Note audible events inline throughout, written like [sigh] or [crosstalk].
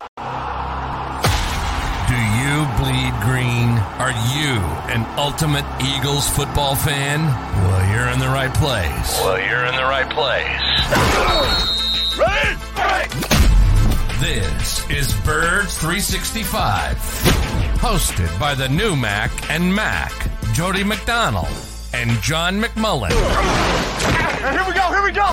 Do you bleed green? Are you an ultimate Eagles football fan? Well, you're in the right place. Well, you're in the right place. This is Birds 365, hosted by the new Mac and Mac, Jody McDonald and John McMullen. Here we go, here we go.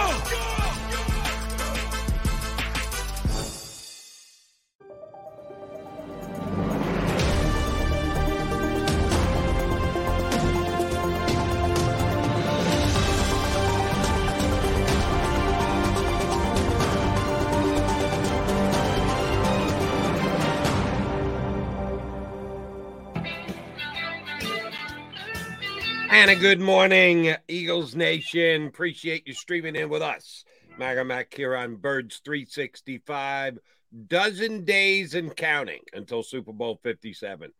And a good morning, Eagles Nation. Appreciate you streaming in with us. Maga Mac here on Birds 365. Dozen days and counting until Super Bowl 57.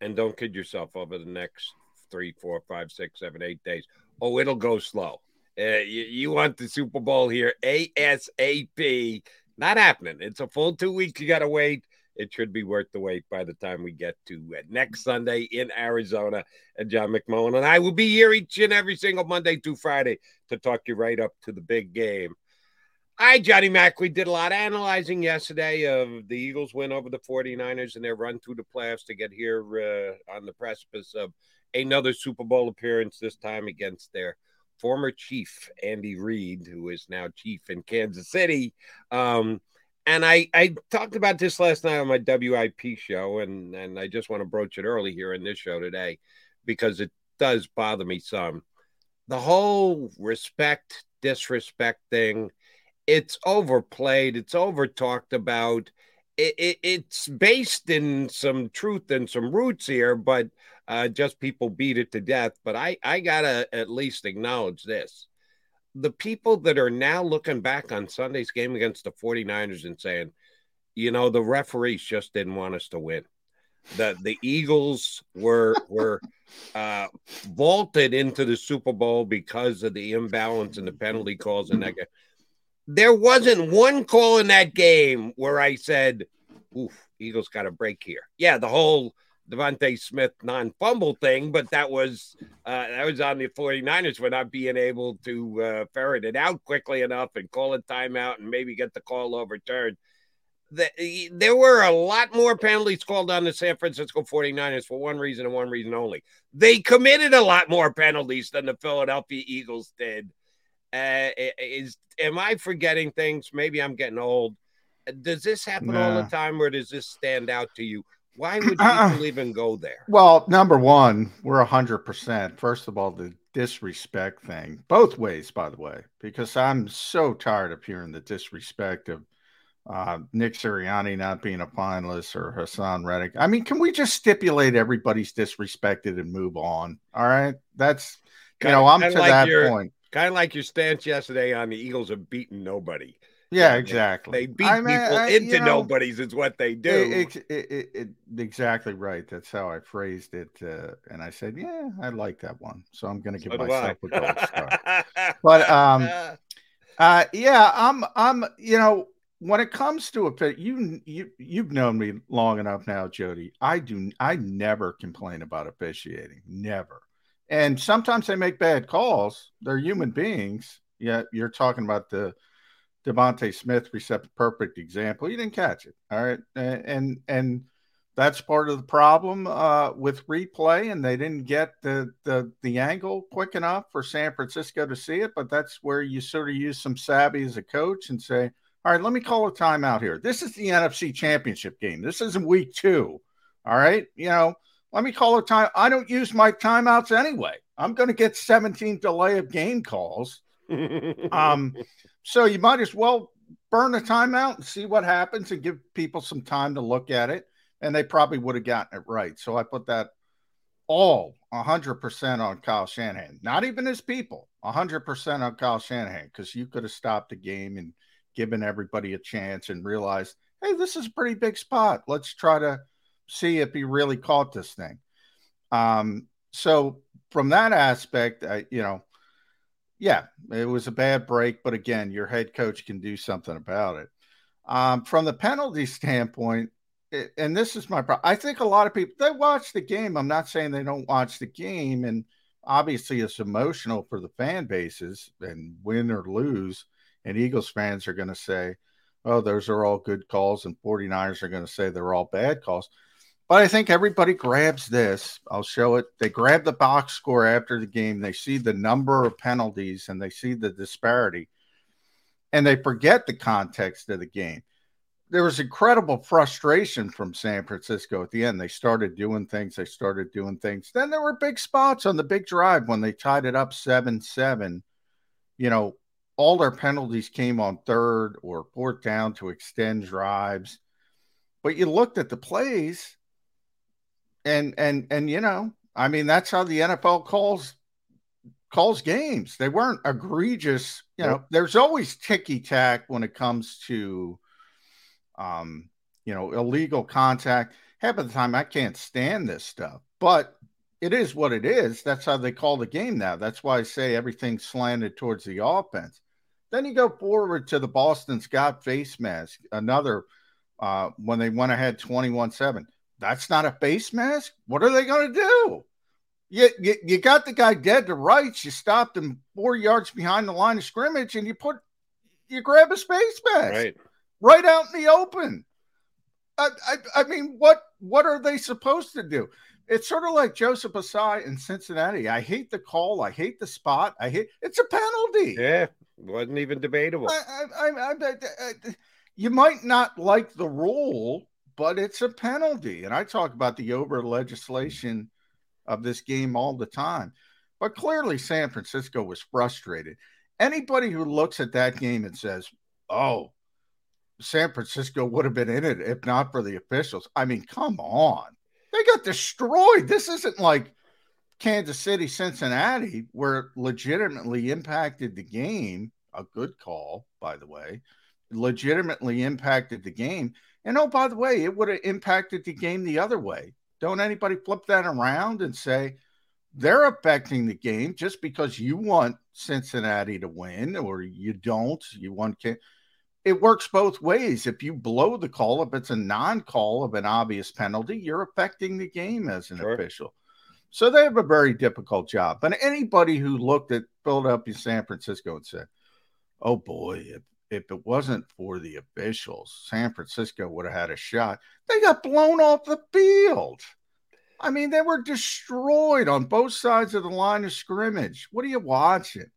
And don't kid yourself over the next three, four, five, six, seven, eight days. Oh, it'll go slow. Uh, you, you want the Super Bowl here ASAP. Not happening. It's a full two weeks. You got to wait it should be worth the wait by the time we get to uh, next Sunday in Arizona. And John McMullen and I will be here each and every single Monday through Friday to talk you right up to the big game. Hi, Johnny Mack. We did a lot of analyzing yesterday of the Eagles win over the 49ers and their run through the playoffs to get here uh, on the precipice of another Super Bowl appearance, this time against their former chief, Andy Reid, who is now chief in Kansas City. Um, and I I talked about this last night on my WIP show, and and I just want to broach it early here in this show today because it does bother me some. The whole respect disrespect thing, it's overplayed, it's over talked about. It, it, it's based in some truth and some roots here, but uh, just people beat it to death. But I I gotta at least acknowledge this the people that are now looking back on Sunday's game against the 49ers and saying, you know, the referees just didn't want us to win. The the Eagles were were [laughs] uh, vaulted into the Super Bowl because of the imbalance and the penalty calls and that. There wasn't one call in that game where I said, "Oof, Eagles got a break here." Yeah, the whole DeVonta Smith non-fumble thing, but that was uh, that was on the 49ers for not being able to uh, ferret it out quickly enough and call a timeout and maybe get the call overturned. The, there were a lot more penalties called on the San Francisco 49ers for one reason and one reason only. They committed a lot more penalties than the Philadelphia Eagles did. Uh, is am I forgetting things? Maybe I'm getting old. Does this happen nah. all the time, or does this stand out to you? Why would uh-uh. people even go there? Well, number one, we're a hundred percent. First of all, the disrespect thing, both ways, by the way, because I'm so tired of hearing the disrespect of uh, Nick Sirianni not being a finalist or Haason Reddick. I mean, can we just stipulate everybody's disrespected and move on? All right, that's you kind know, I'm to like that your, point. Kind of like your stance yesterday on the Eagles have beaten nobody. Yeah, exactly. They beat I mean, people I, into know, nobodies. Is what they do. It, it, it, exactly right. That's how I phrased it, uh, and I said, "Yeah, I like that one." So I'm going to give so myself a gold star. [laughs] but um, [laughs] uh, yeah, I'm, I'm, you know, when it comes to a you you you've known me long enough now, Jody. I do, I never complain about officiating, never. And sometimes they make bad calls. They're human beings. Yeah, you're talking about the DeVonta Smith received perfect example. You didn't catch it. All right. And and that's part of the problem uh, with replay, and they didn't get the, the the angle quick enough for San Francisco to see it. But that's where you sort of use some savvy as a coach and say, "All right, let me call a timeout here. This is the NFC Championship game. This isn't Week Two. All right, you know, Let me call a time. I don't use my timeouts anyway. I'm going to get 17 delay of game calls. [laughs] um, so you might as well burn the timeout and see what happens and give people some time to look at it. And they probably would have gotten it right. So I put that all 100% on Kyle Shanahan, not even his people, 100% on Kyle Shanahan, because you could have stopped the game and given everybody a chance and realized, hey, this is a pretty big spot. Let's try to see if he really caught this thing. Um, so from that aspect, I, you know, yeah, it was a bad break, but again, your head coach can do something about it. Um, from the penalty [laughs] standpoint, it, and this is my problem. I think a lot of people they watch the game. I'm not saying they don't watch the game, and obviously it's emotional for the fan bases, and win or lose. And Eagles fans are going to say, "Oh, those are all good calls," and 49ers are going to say they're all bad calls. But I think everybody grabs this. I'll show it. They grab the box score after the game. They see the number of penalties and they see the disparity, and they forget the context of the game. There was incredible frustration from San Francisco at the end. They started doing things. They started doing things. Then there were big spots on the big drive when they tied it up 7 7. You know, all their penalties came on third or fourth down to extend drives. But you looked at the plays and and and you know, I mean, that's how the NFL calls calls games. They weren't egregious. You know, there's always ticky tack when it comes to, um, you know, illegal contact. Half of the time, I can't stand this stuff, but it is what it is. That's how they call the game now. That's why I say everything's slanted towards the offense. Then you go forward to the Boston Scott face mask, another uh, when they went ahead 21 7 that's not a face mask. What are they going to do? You, you, you got the guy dead to rights. You stopped him four yards behind the line of scrimmage, and you put you grab a face mask right, right out in the open. I, I, I mean, what what are they supposed to do? It's sort of like Joseph Ossai in Cincinnati. I hate the call. I hate the spot. I hate it's a penalty. Yeah, wasn't even debatable. I, I, I, you might not like the rule, but it's a penalty. And I talk about the over mm. legislation of this game all the time. But clearly, San Francisco was frustrated. Anybody who looks at that game and says, oh, San Francisco would have been in it if not for the officials. I mean, come on. They got destroyed. This isn't like Kansas City, Cincinnati, where it legitimately impacted the game. A good call, by the way, legitimately impacted the game. And oh, by the way, it would have impacted the game the other way. Don't anybody flip that around and say they're affecting the game just because you want Cincinnati to win or you don't? You want it works both ways. If you blow the call, if it's a non-call of an obvious penalty, you're affecting the game as an sure. official. So they have a very difficult job. But anybody who looked at Philadelphia, San Francisco, and said, "Oh boy, if if it wasn't for the officials, San Francisco would have had a shot. They got blown off the field. I mean, they were destroyed on both sides of the line of scrimmage. What are you watching?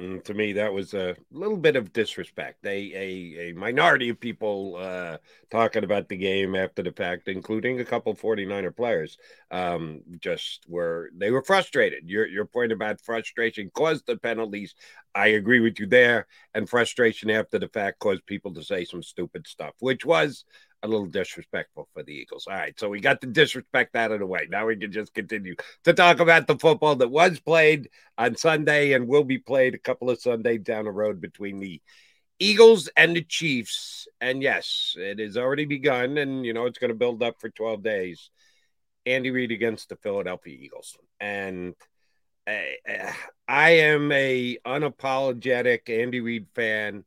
Mm, to me, that was a little bit of disrespect. A a, a minority of people uh, talking about the game after the fact, including a couple 49er players, um, just were they were frustrated. Your your point about frustration caused the penalties. I agree with you there, and frustration after the fact caused people to say some stupid stuff, which was a little disrespectful for the Eagles. All right, so we got the disrespect out of the way. Now we can just continue to talk about the football that was played on Sunday and will be played a couple of Sundays down the road between the Eagles and the Chiefs. And yes, it has already begun, and you know it's going to build up for 12 days. Andy Reid against the Philadelphia Eagles, and I, I am a unapologetic Andy Reid fan.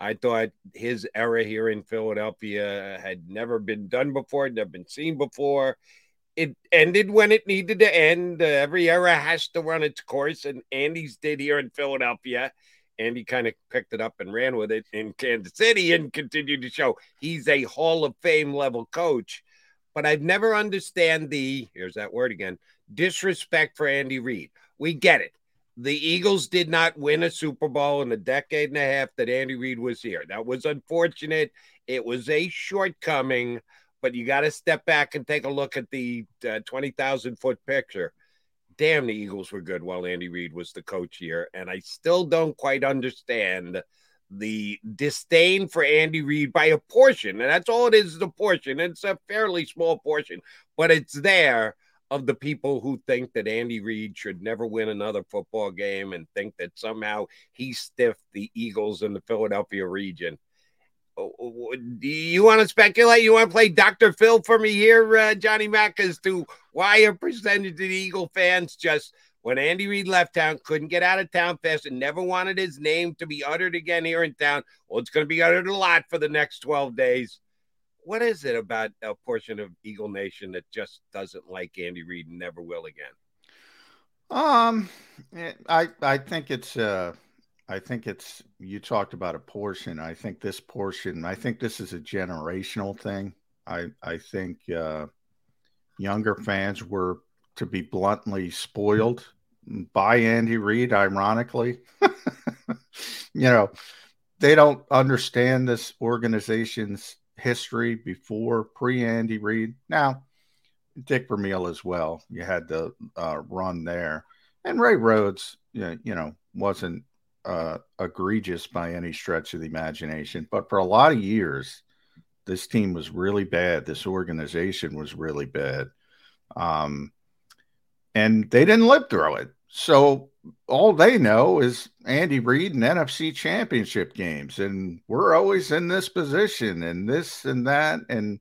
I thought his era here in Philadelphia had never been done before, never been seen before. It ended when it needed to end. Uh, every era has to run its course, and Andy's did here in Philadelphia. Andy kind of picked it up and ran with it in Kansas City and continued to show he's a Hall of Fame level coach. But I've never understand the here's that word again disrespect for Andy Reid. We get it the Eagles did not win a Super Bowl in a decade and a half that Andy Reid was here. That was unfortunate. It was a shortcoming, but you got to step back and take a look at the uh, 20,000 foot picture. Damn, the Eagles were good while Andy Reid was the coach here. And I still don't quite understand the disdain for Andy Reid by a portion. And that's all it is, is a portion. It's a fairly small portion, but it's there of the people who think that Andy Reid should never win another football game and think that somehow he stiffed the Eagles in the Philadelphia region. Oh, oh, do you want to speculate? You want to play Dr. Phil for me here, uh, Johnny Mack, as to why a percentage of the Eagle fans just when Andy Reid left town couldn't get out of town fast and never wanted his name to be uttered again here in town? Well, it's going to be uttered a lot for the next 12 days. What is it about a portion of Eagle Nation that just doesn't like Andy Reid and never will again? Um, I I think it's uh I think it's you talked about a portion. I think this portion, I think this is a generational thing. I I think uh, younger fans were to be bluntly spoiled by Andy Reid, ironically. [laughs] you know, they don't understand this organization's history before pre Andy Reid. Now, Dick Vermeil as well. You had the uh, run there, and Ray Rhodes, you know, you know wasn't uh, egregious by any stretch of the imagination, but for a lot of years, this team was really bad. This organization was really bad. Um, and they didn't live through it. So all they know is Andy Reid and NFC championship games. And we're always in this position and this and that. And,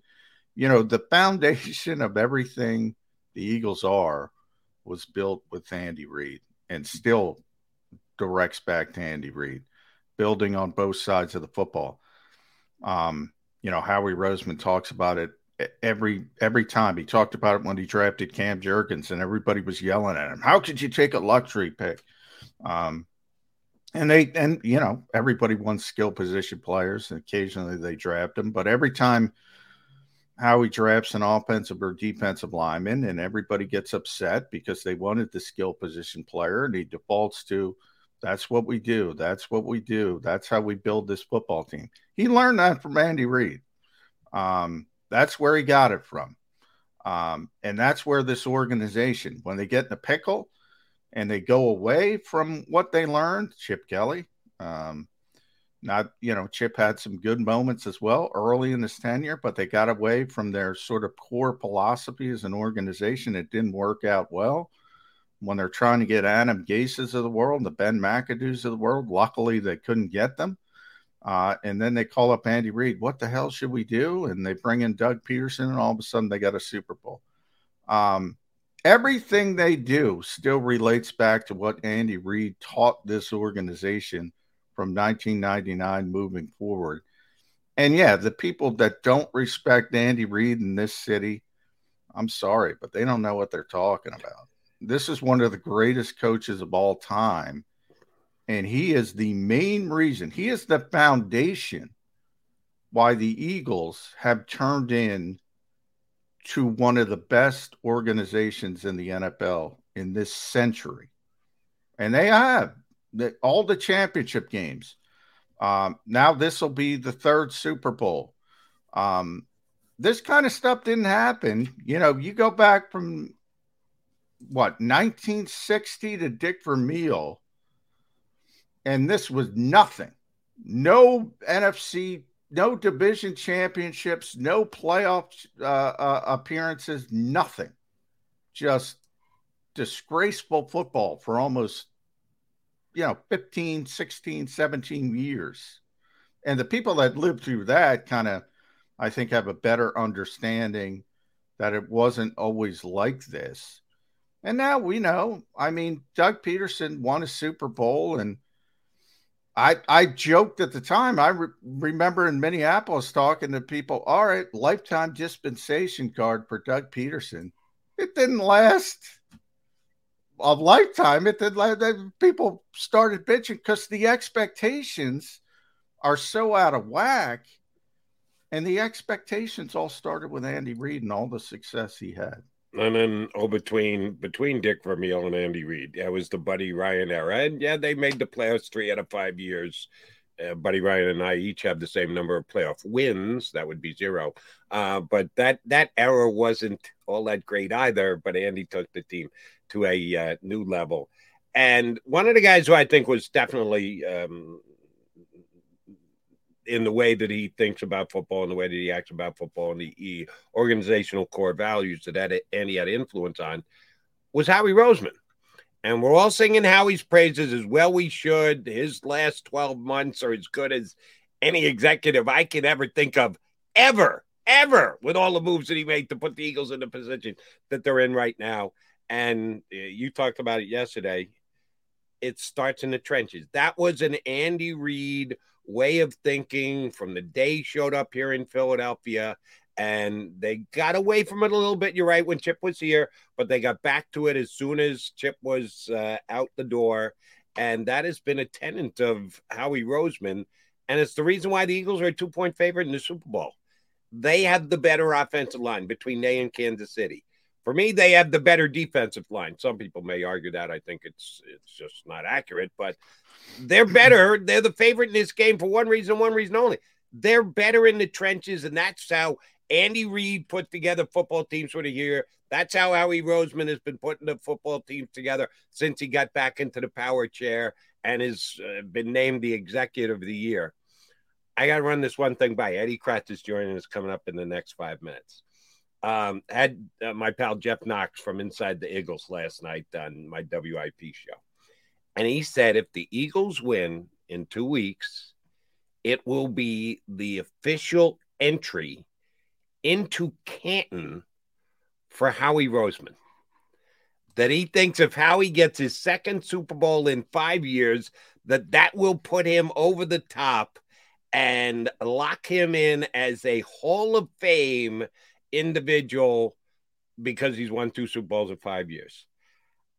you know, the foundation of everything the Eagles are was built with Andy Reid and still directs back to Andy Reid, building on both sides of the football. Um, you know, Howie Roseman talks about it every every time. He talked about it when he drafted Cam Jurgens, and everybody was yelling at him. How could you take a luxury pick? Um, and they and you know everybody wants skill position players, and occasionally they draft them, but every time Howie drafts an offensive or defensive lineman, and everybody gets upset because they wanted the skill position player, and he defaults to that's what we do. That's what we do. That's how we build this football team. He learned that from Andy Reid. Um, that's where he got it from. Um, and that's where this organization, when they get in a pickle and they go away from what they learned, Chip Kelly, um, not, you know, Chip had some good moments as well early in his tenure, but they got away from their sort of core philosophy as an organization. It didn't work out well when they're trying to get Adam Gases of the world, the Ben McAdoo's of the world. Luckily, they couldn't get them. Uh, and then they call up Andy Reid. What the hell should we do? And they bring in Doug Pederson, and all of a sudden they got a Super Bowl. Um, everything they do still relates back to what Andy Reid taught this organization from 1999 moving forward. And yeah, the people that don't respect Andy Reid in this city, I'm sorry, but they don't know what they're talking about this is one of the greatest coaches of all time. And he is the main reason, he is the foundation why the Eagles have turned in to one of the best organizations in the NFL in this century. And they have the, all the championship games. Um, now, this will be the third Super Bowl. Um, this kind of stuff didn't happen. You know, you go back from what 1960 to Dick Vermeil, and this was nothing. No NFC, no division championships, no playoff uh, uh, appearances, nothing. Just disgraceful football for almost you know 15 16 17 years and the people that lived through that kind of i think have a better understanding that it wasn't always like this and now we know. I mean, Doug Pederson won a Super Bowl, and I I joked at the time. I re- remember in Minneapolis talking to people. All right, lifetime dispensation card for Doug Pederson. It didn't last a lifetime. It did. Last, people started bitching because the expectations are so out of whack. And the expectations all started with Andy Reid and all the success he had and then oh between between Dick Vermeil and Andy Reid, that was the Buddy Ryan era, and yeah, they made the playoffs three out of five years. uh, Buddy Ryan and I each have the same number of playoff wins. That would be zero. Uh, but that that era wasn't all that great either. But Andy took the team to a uh, new level. And one of the guys who I think was definitely um, in the way that he thinks about football and the way that he acts about football and the organizational core values that that Andy had influence on was Howie Roseman. And we're all singing Howie's praises as well we should. His last 12 months are as good as any executive I can ever think of, ever, ever, with all the moves that he made to put the Eagles in the position that they're in right now. And uh, you talked about it yesterday. It starts in the trenches. That was an Andy Reid way of thinking from the day he showed up here in Philadelphia. And they got away from it a little bit. You're right when Chip was here, but they got back to it as soon as Chip was uh, out the door. And that has been a tenant of Howie Roseman. And it's the reason why the Eagles are a two point favorite in the Super Bowl. They have the better offensive line between they and Kansas City. For me, they have the better defensive line. Some people may argue that. I think it's it's just not accurate, but they're [clears throat] better. They're the favorite in this game for one reason, one reason only. They're better in the trenches, and that's how Andy Reid put together football teams for the year. That's how Howie Roseman has been putting the football teams together since he got back into the power chair and has uh, been named the executive of the year. I got to run this one thing by. Eddie Kracz is joining us coming up in the next five minutes um, had uh, my pal Jeff Knox from Inside the Eagles last night on my WIP show. And he said if the Eagles win in two weeks, it will be the official entry into Canton for Howie Roseman. That he thinks if Howie gets his second Super Bowl in five years, that that will put him over the top and lock him in as a Hall of Fame individual because he's won two Super Bowls in five years.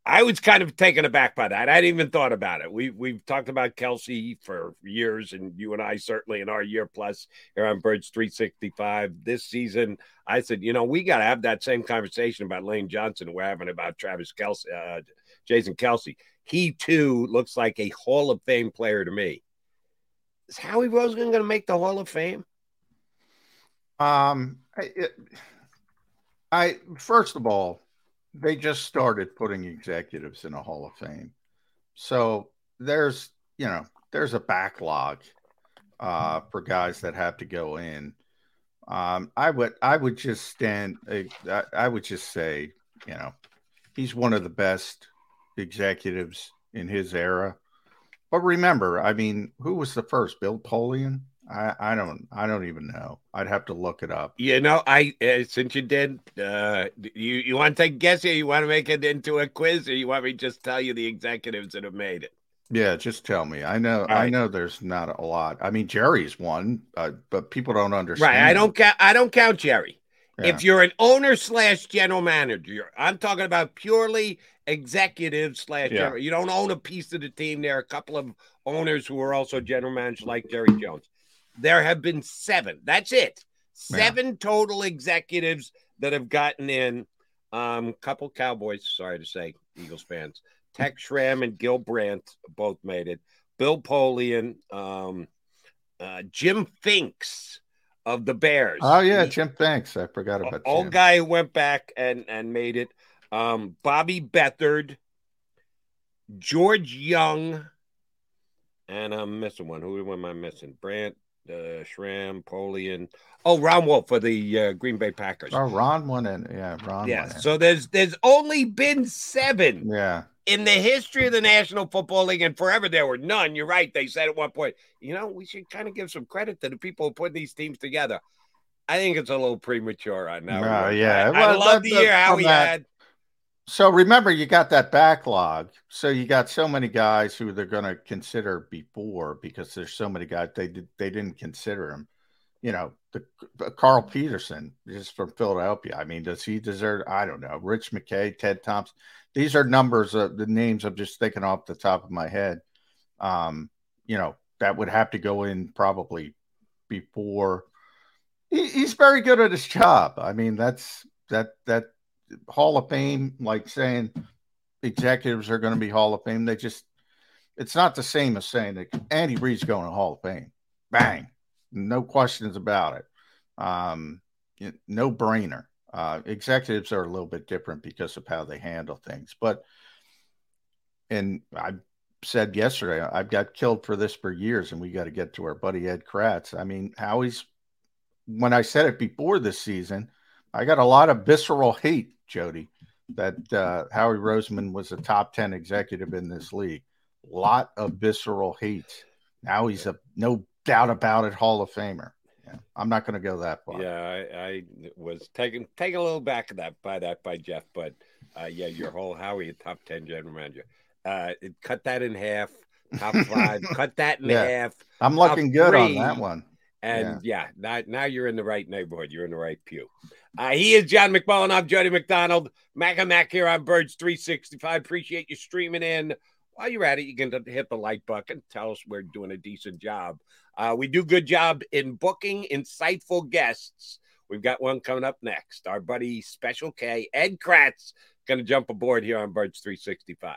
I was kind of taken aback by that. I hadn't even thought about it. We we've talked about Kelce for years, and you and I certainly in our year plus here on Birds 365 this season. I said, you know, we got to have that same conversation about Lane Johnson we're having about Travis Kelce, uh, Jason Kelce. He too looks like a Hall of Fame player to me. Is Howie Roseman going to make the Hall of Fame? Um, it, I first of all, they just started putting executives in a Hall of Fame, so there's you know there's a backlog uh, for guys that have to go in. Um, I would I would just stand I, I would just say you know he's one of the best executives in his era. But remember, I mean, who was the first? Bill Polian. I, I don't I don't even know. I'd have to look it up. You know, I uh, since you did, uh, you you want to take a guess here? You want to make it into a quiz, or you want me to just tell you the executives that have made it? Yeah, just tell me. I know right. I know there's not a lot. I mean, Jerry's one, uh, but people don't understand. Right. I don't count. I don't count Jerry. Yeah. If you're an owner slash general manager, I'm talking about purely executive slash yeah. general. You don't own a piece of the team. There are a couple of owners who are also general managers, like Jerry Jones. There have been seven. That's it. Seven yeah. total executives that have gotten in. Um, couple Cowboys, sorry to say, Eagles fans. Tex Schramm and Gil Brandt both made it. Bill Polian, um, uh, Jim Finks of the Bears. Oh yeah, he, Jim Finks. I forgot about that. old Jim. guy who went back and and made it. Um, Bobby Beathard, George Young, and I'm missing one. Who am I missing? Brandt, uh, Schramm, Polian. Oh, Ron Wolf for the uh, Green Bay Packers. Oh, Ron won it. Yeah, Ron. Yeah. So there's there's only been seven. Yeah. In the history of the National Football League, and forever there were none. You're right. They said at one point, you know, we should kind of give some credit to the people who put these teams together. I think it's a little premature on that. Uh, yeah. I, well, I love to hear how we had so remember, you got that backlog. So you got so many guys who they're going to consider before because there's so many guys they did they didn't consider him. You know, the, the Carl Peterson is from Philadelphia. I mean, does he deserve? I don't know. Rich McKay, Ted Thompson. These are numbers of the names I'm just thinking off the top of my head. Um, you know, that would have to go in probably before. He, he's very good at his job. I mean, that's that that Hall of Fame, like saying executives are going to be Hall of Fame. They just, it's not the same as saying that Andy Reid's going to Hall of Fame. Bang, no questions about it. Um, no brainer. Uh, executives are a little bit different because of how they handle things, but and I said yesterday, I've got killed for this for years, and we got to get to our buddy Ed Kracz. I mean, Howie's when I said it before this season, I got a lot of visceral hate, Jody, that uh, Howie Roseman was a top 10 executive in this league. A lot of visceral hate. Now he's a no doubt about it Hall of Famer. Yeah, I'm not going to go that far. Yeah, I, I, was taken taken a little back of that by that by Jeff, but uh, yeah, your whole Howie, top 10 general manager. Uh, cut that in half. Top five. [laughs] cut that in yeah. half. I'm looking good three, on that one. And yeah, yeah now, now you're in the right neighborhood. You're in the right pew. Uh, he is John McMullen. I'm Jody McDonald. Mac and Mac here on Birds 365. Appreciate you streaming in. While you're at it, you can hit the like button. Tell us we're doing a decent job. Uh, we do good job in booking insightful guests. We've got one coming up next. Our buddy Special K, Ed Kracz, going to jump aboard here on Birds 365.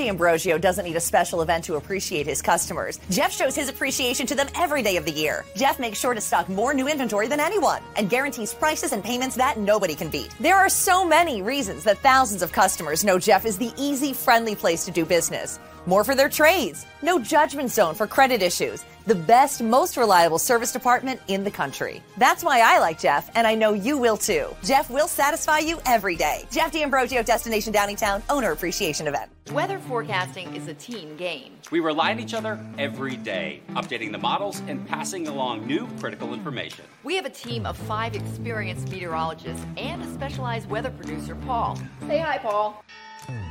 D'Ambrosio doesn't need a special event to appreciate his customers. Jeff shows his appreciation to them every day of the year. Jeff makes sure to stock more new inventory than anyone and guarantees prices and payments that nobody can beat. There are so many reasons that thousands of customers know Jeff is the easy, friendly place to do business. More for their trades. No judgment zone for credit issues. The best, most reliable service department in the country. That's why I like Jeff, and I know you will too. Jeff will satisfy you every day. Jeff D'Ambrosio, Destination Downingtown, Owner Appreciation Event. Weather forecasting is a team game. We rely on each other every day, updating the models and passing along new critical information. We have a team of five experienced meteorologists and a specialized weather producer, Paul. Say hi, Paul.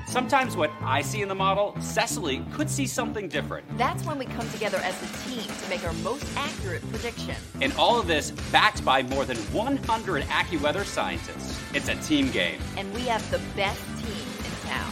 Sometimes what I see in the model, Cecily could see something different. That's when we come together as a team to make our most accurate prediction. And all of this backed by more than 100 AccuWeather scientists. It's a team game. And we have the best team in town.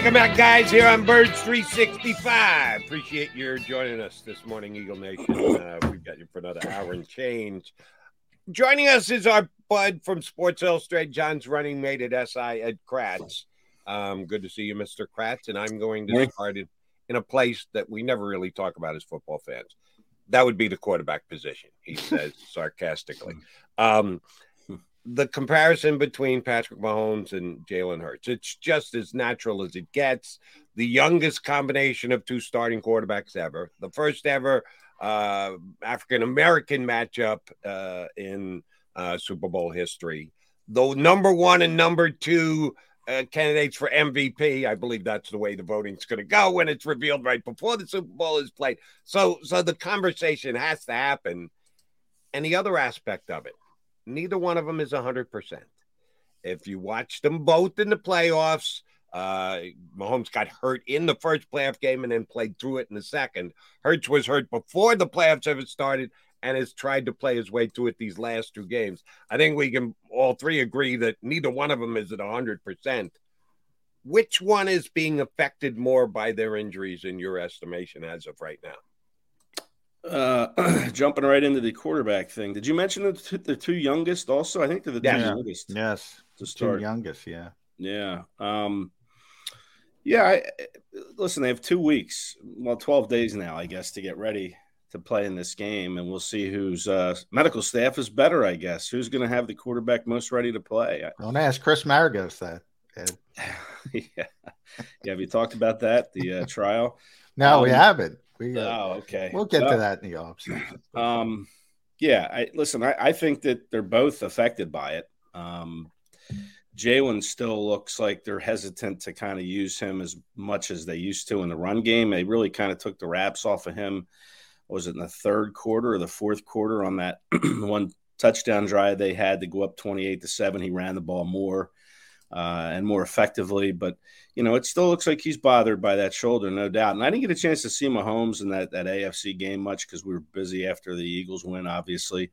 Welcome back, guys, here on Birds 365. Appreciate your joining us this morning, Eagle Nation. Uh, we've got you for another hour and change. Joining us is our bud from Sports Illustrated, John's running mate at SI, Ed Kracz. Um, good to see you, Mr. Kracz. And I'm going to start in, in a place that we never really talk about as football fans. That would be the quarterback position, he says sarcastically. Um, the comparison between Patrick Mahomes and Jalen Hurts, it's just as natural as it gets. The youngest combination of two starting quarterbacks ever, the first ever uh, African American matchup uh, in uh, Super Bowl history. The number one and number two uh, candidates for MVP. I believe that's the way the voting's going to go when it's revealed right before the Super Bowl is played. So, so the conversation has to happen. And the other aspect of it, neither one of them is hundred percent. If you watch them both in the playoffs, uh, Mahomes got hurt in the first playoff game and then played through it in the second. Hurts was hurt before the playoffs ever started and has tried to play his way through it these last two games. I think we can all three agree that neither one of them is at 100%. Which one is being affected more by their injuries in your estimation as of right now? Uh, [clears throat] jumping right into the quarterback thing. Did you mention the, t- the two youngest also? I think they're the yeah. two youngest. Yes. To start. Two youngest, yeah. Yeah. Um, yeah. I, listen, they have two weeks, well, 12 days now, I guess, to get ready to play in this game, and we'll see whose uh, medical staff is better. I guess who's going to have the quarterback most ready to play. Don't ask Chris Maragos that. [laughs] yeah, yeah. Have you talked about that the uh, trial? [laughs] No, um, we haven't. We, uh, oh, okay. We'll get to that in the off. [clears throat] Um, yeah. I listen. I, I think that they're both affected by it. Um, Jalen still looks like they're hesitant to kind of use him as much as they used to in the run game. They really kind of took the wraps off of him was it in the third quarter or the fourth quarter on that [clears throat] one touchdown drive they had to go up 28 to 7 he ran the ball more uh, and more effectively but you know it still looks like he's bothered by that shoulder no doubt and i didn't get a chance to see mahomes in that, that afc game much because we were busy after the eagles win obviously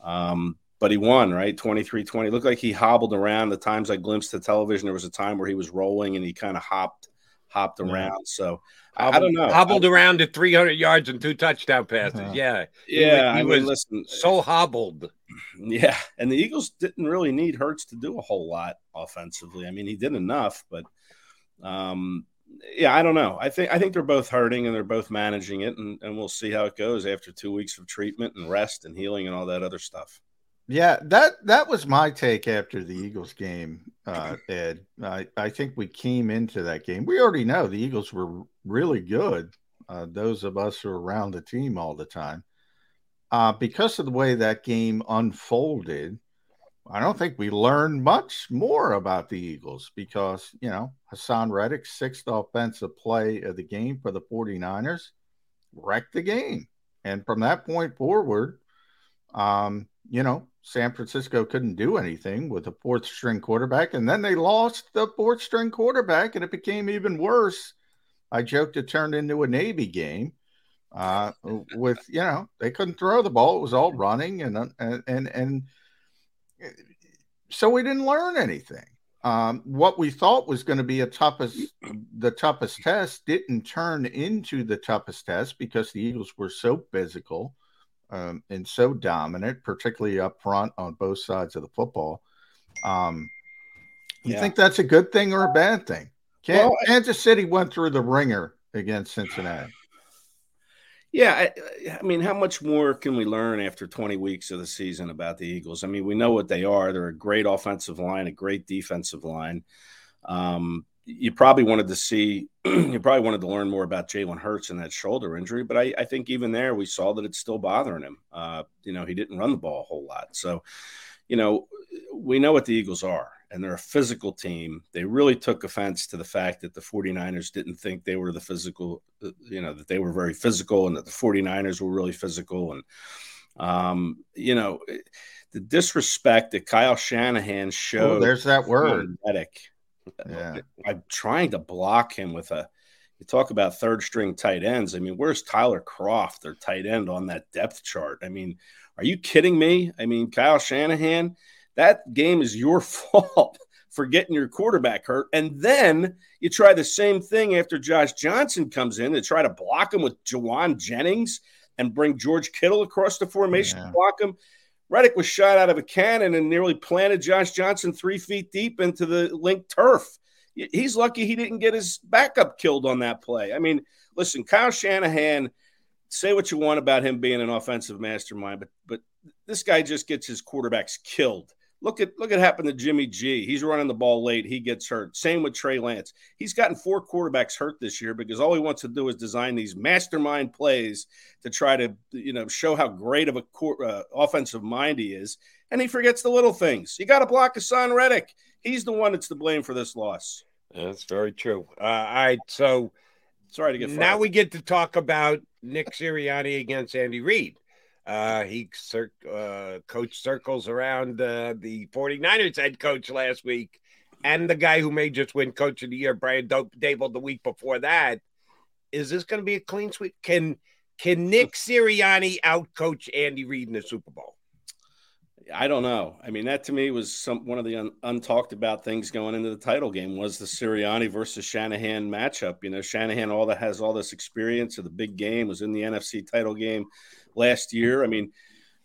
um, but he won right 23-20 looked like he hobbled around the times i glimpsed the television there was a time where he was rolling and he kind of hopped hopped around so Hobbled, I don't know. Hobbled I, around to 300 yards and two touchdown passes. Uh, yeah. Yeah. He, he was mean, listen, so hobbled. [clears throat] Yeah. And the Eagles didn't really need Hurts to do a whole lot offensively. I mean, he did enough, but um, yeah, I don't know. I think I think they're both hurting and they're both managing it, and, and we'll see how it goes after two weeks of treatment and rest and healing and all that other stuff. Yeah, that that was my take after the Eagles game, uh, [clears throat] Ed. I, I think we came into that game. We already know the Eagles were really good. Uh, those of us who are around the team all the time, uh, because of the way that game unfolded, I don't think we learned much more about the Eagles because you know Haason Reddick, sixth offensive play of the game for the 49ers, wrecked the game, and from that point forward, um, you know San Francisco couldn't do anything with a fourth string quarterback. And then they lost the fourth string quarterback, and it became even worse. I joked it turned into a Navy game uh, with, you know, they couldn't throw the ball. It was all running. And, and, and, and so we didn't learn anything. Um, what we thought was going to be a toughest, the toughest test didn't turn into the toughest test because the Eagles were so physical um, and so dominant, particularly up front on both sides of the football. Um, you yeah. think that's a good thing or a bad thing? Kansas, well, Kansas City went through the ringer against Cincinnati. Yeah, I, I, mean, how much more can we learn after 20 weeks of the season about the Eagles? I mean, we know what they are. They're a great offensive line, a great defensive line. Um, you probably wanted to see, [clears throat] you probably wanted to learn more about Jalen Hurts and that shoulder injury, but I, I, think even there we saw that it's still bothering him. Uh, you know, he didn't run the ball a whole lot. So, you know, we know what the Eagles are, and they're a physical team. They really took offense to the fact that the 49ers didn't think they were the physical, uh, you know, that they were very physical and that the 49ers were really physical. And, um, you know, the disrespect that Kyle Shanahan showed. Oh, there's that word. Reddick yeah. I'm trying to block him with a. You talk about third string tight ends. I mean, where's Tyler Kroft, their tight end, on that depth chart? I mean, are you kidding me? I mean, Kyle Shanahan, that game is your [laughs] fault for getting your quarterback hurt. And then you try the same thing after Josh Johnson comes in to try to block him with Jauan Jennings and bring George Kittle across the formation yeah. to block him. Reddick was shot out of a cannon and nearly planted Josh Johnson three feet deep into the linked turf. he's lucky he didn't get his backup killed on that play. I mean, listen, Kyle Shanahan, say what you want about him being an offensive mastermind, but but this guy just gets his quarterbacks killed. Look at look at happened to Jimmy G. He's running the ball late. He gets hurt. Same with Trey Lance. He's gotten four quarterbacks hurt this year because all he wants to do is design these mastermind plays to try to you know show how great of a uh, offensive mind he is, and he forgets the little things. You got to block Haason Reddick. He's the one that's to blame for this loss. That's very true. Uh, all right, so sorry to get fired. now we get to talk about Nick Sirianni against Andy Reid. Uh, he cir- uh, coached circles around uh, the 49ers head coach last week and the guy who may just win coach of the year, Brian Daboll, the week before that. Is this going to be a clean sweep? Can can Nick Sirianni outcoach Andy Reid in the Super Bowl? I don't know. I mean, that to me was some one of the un, untalked about things going into the title game was the Sirianni versus Shanahan matchup. You know, Shanahan all that has all this experience of the big game was in the NFC title game last year. I mean,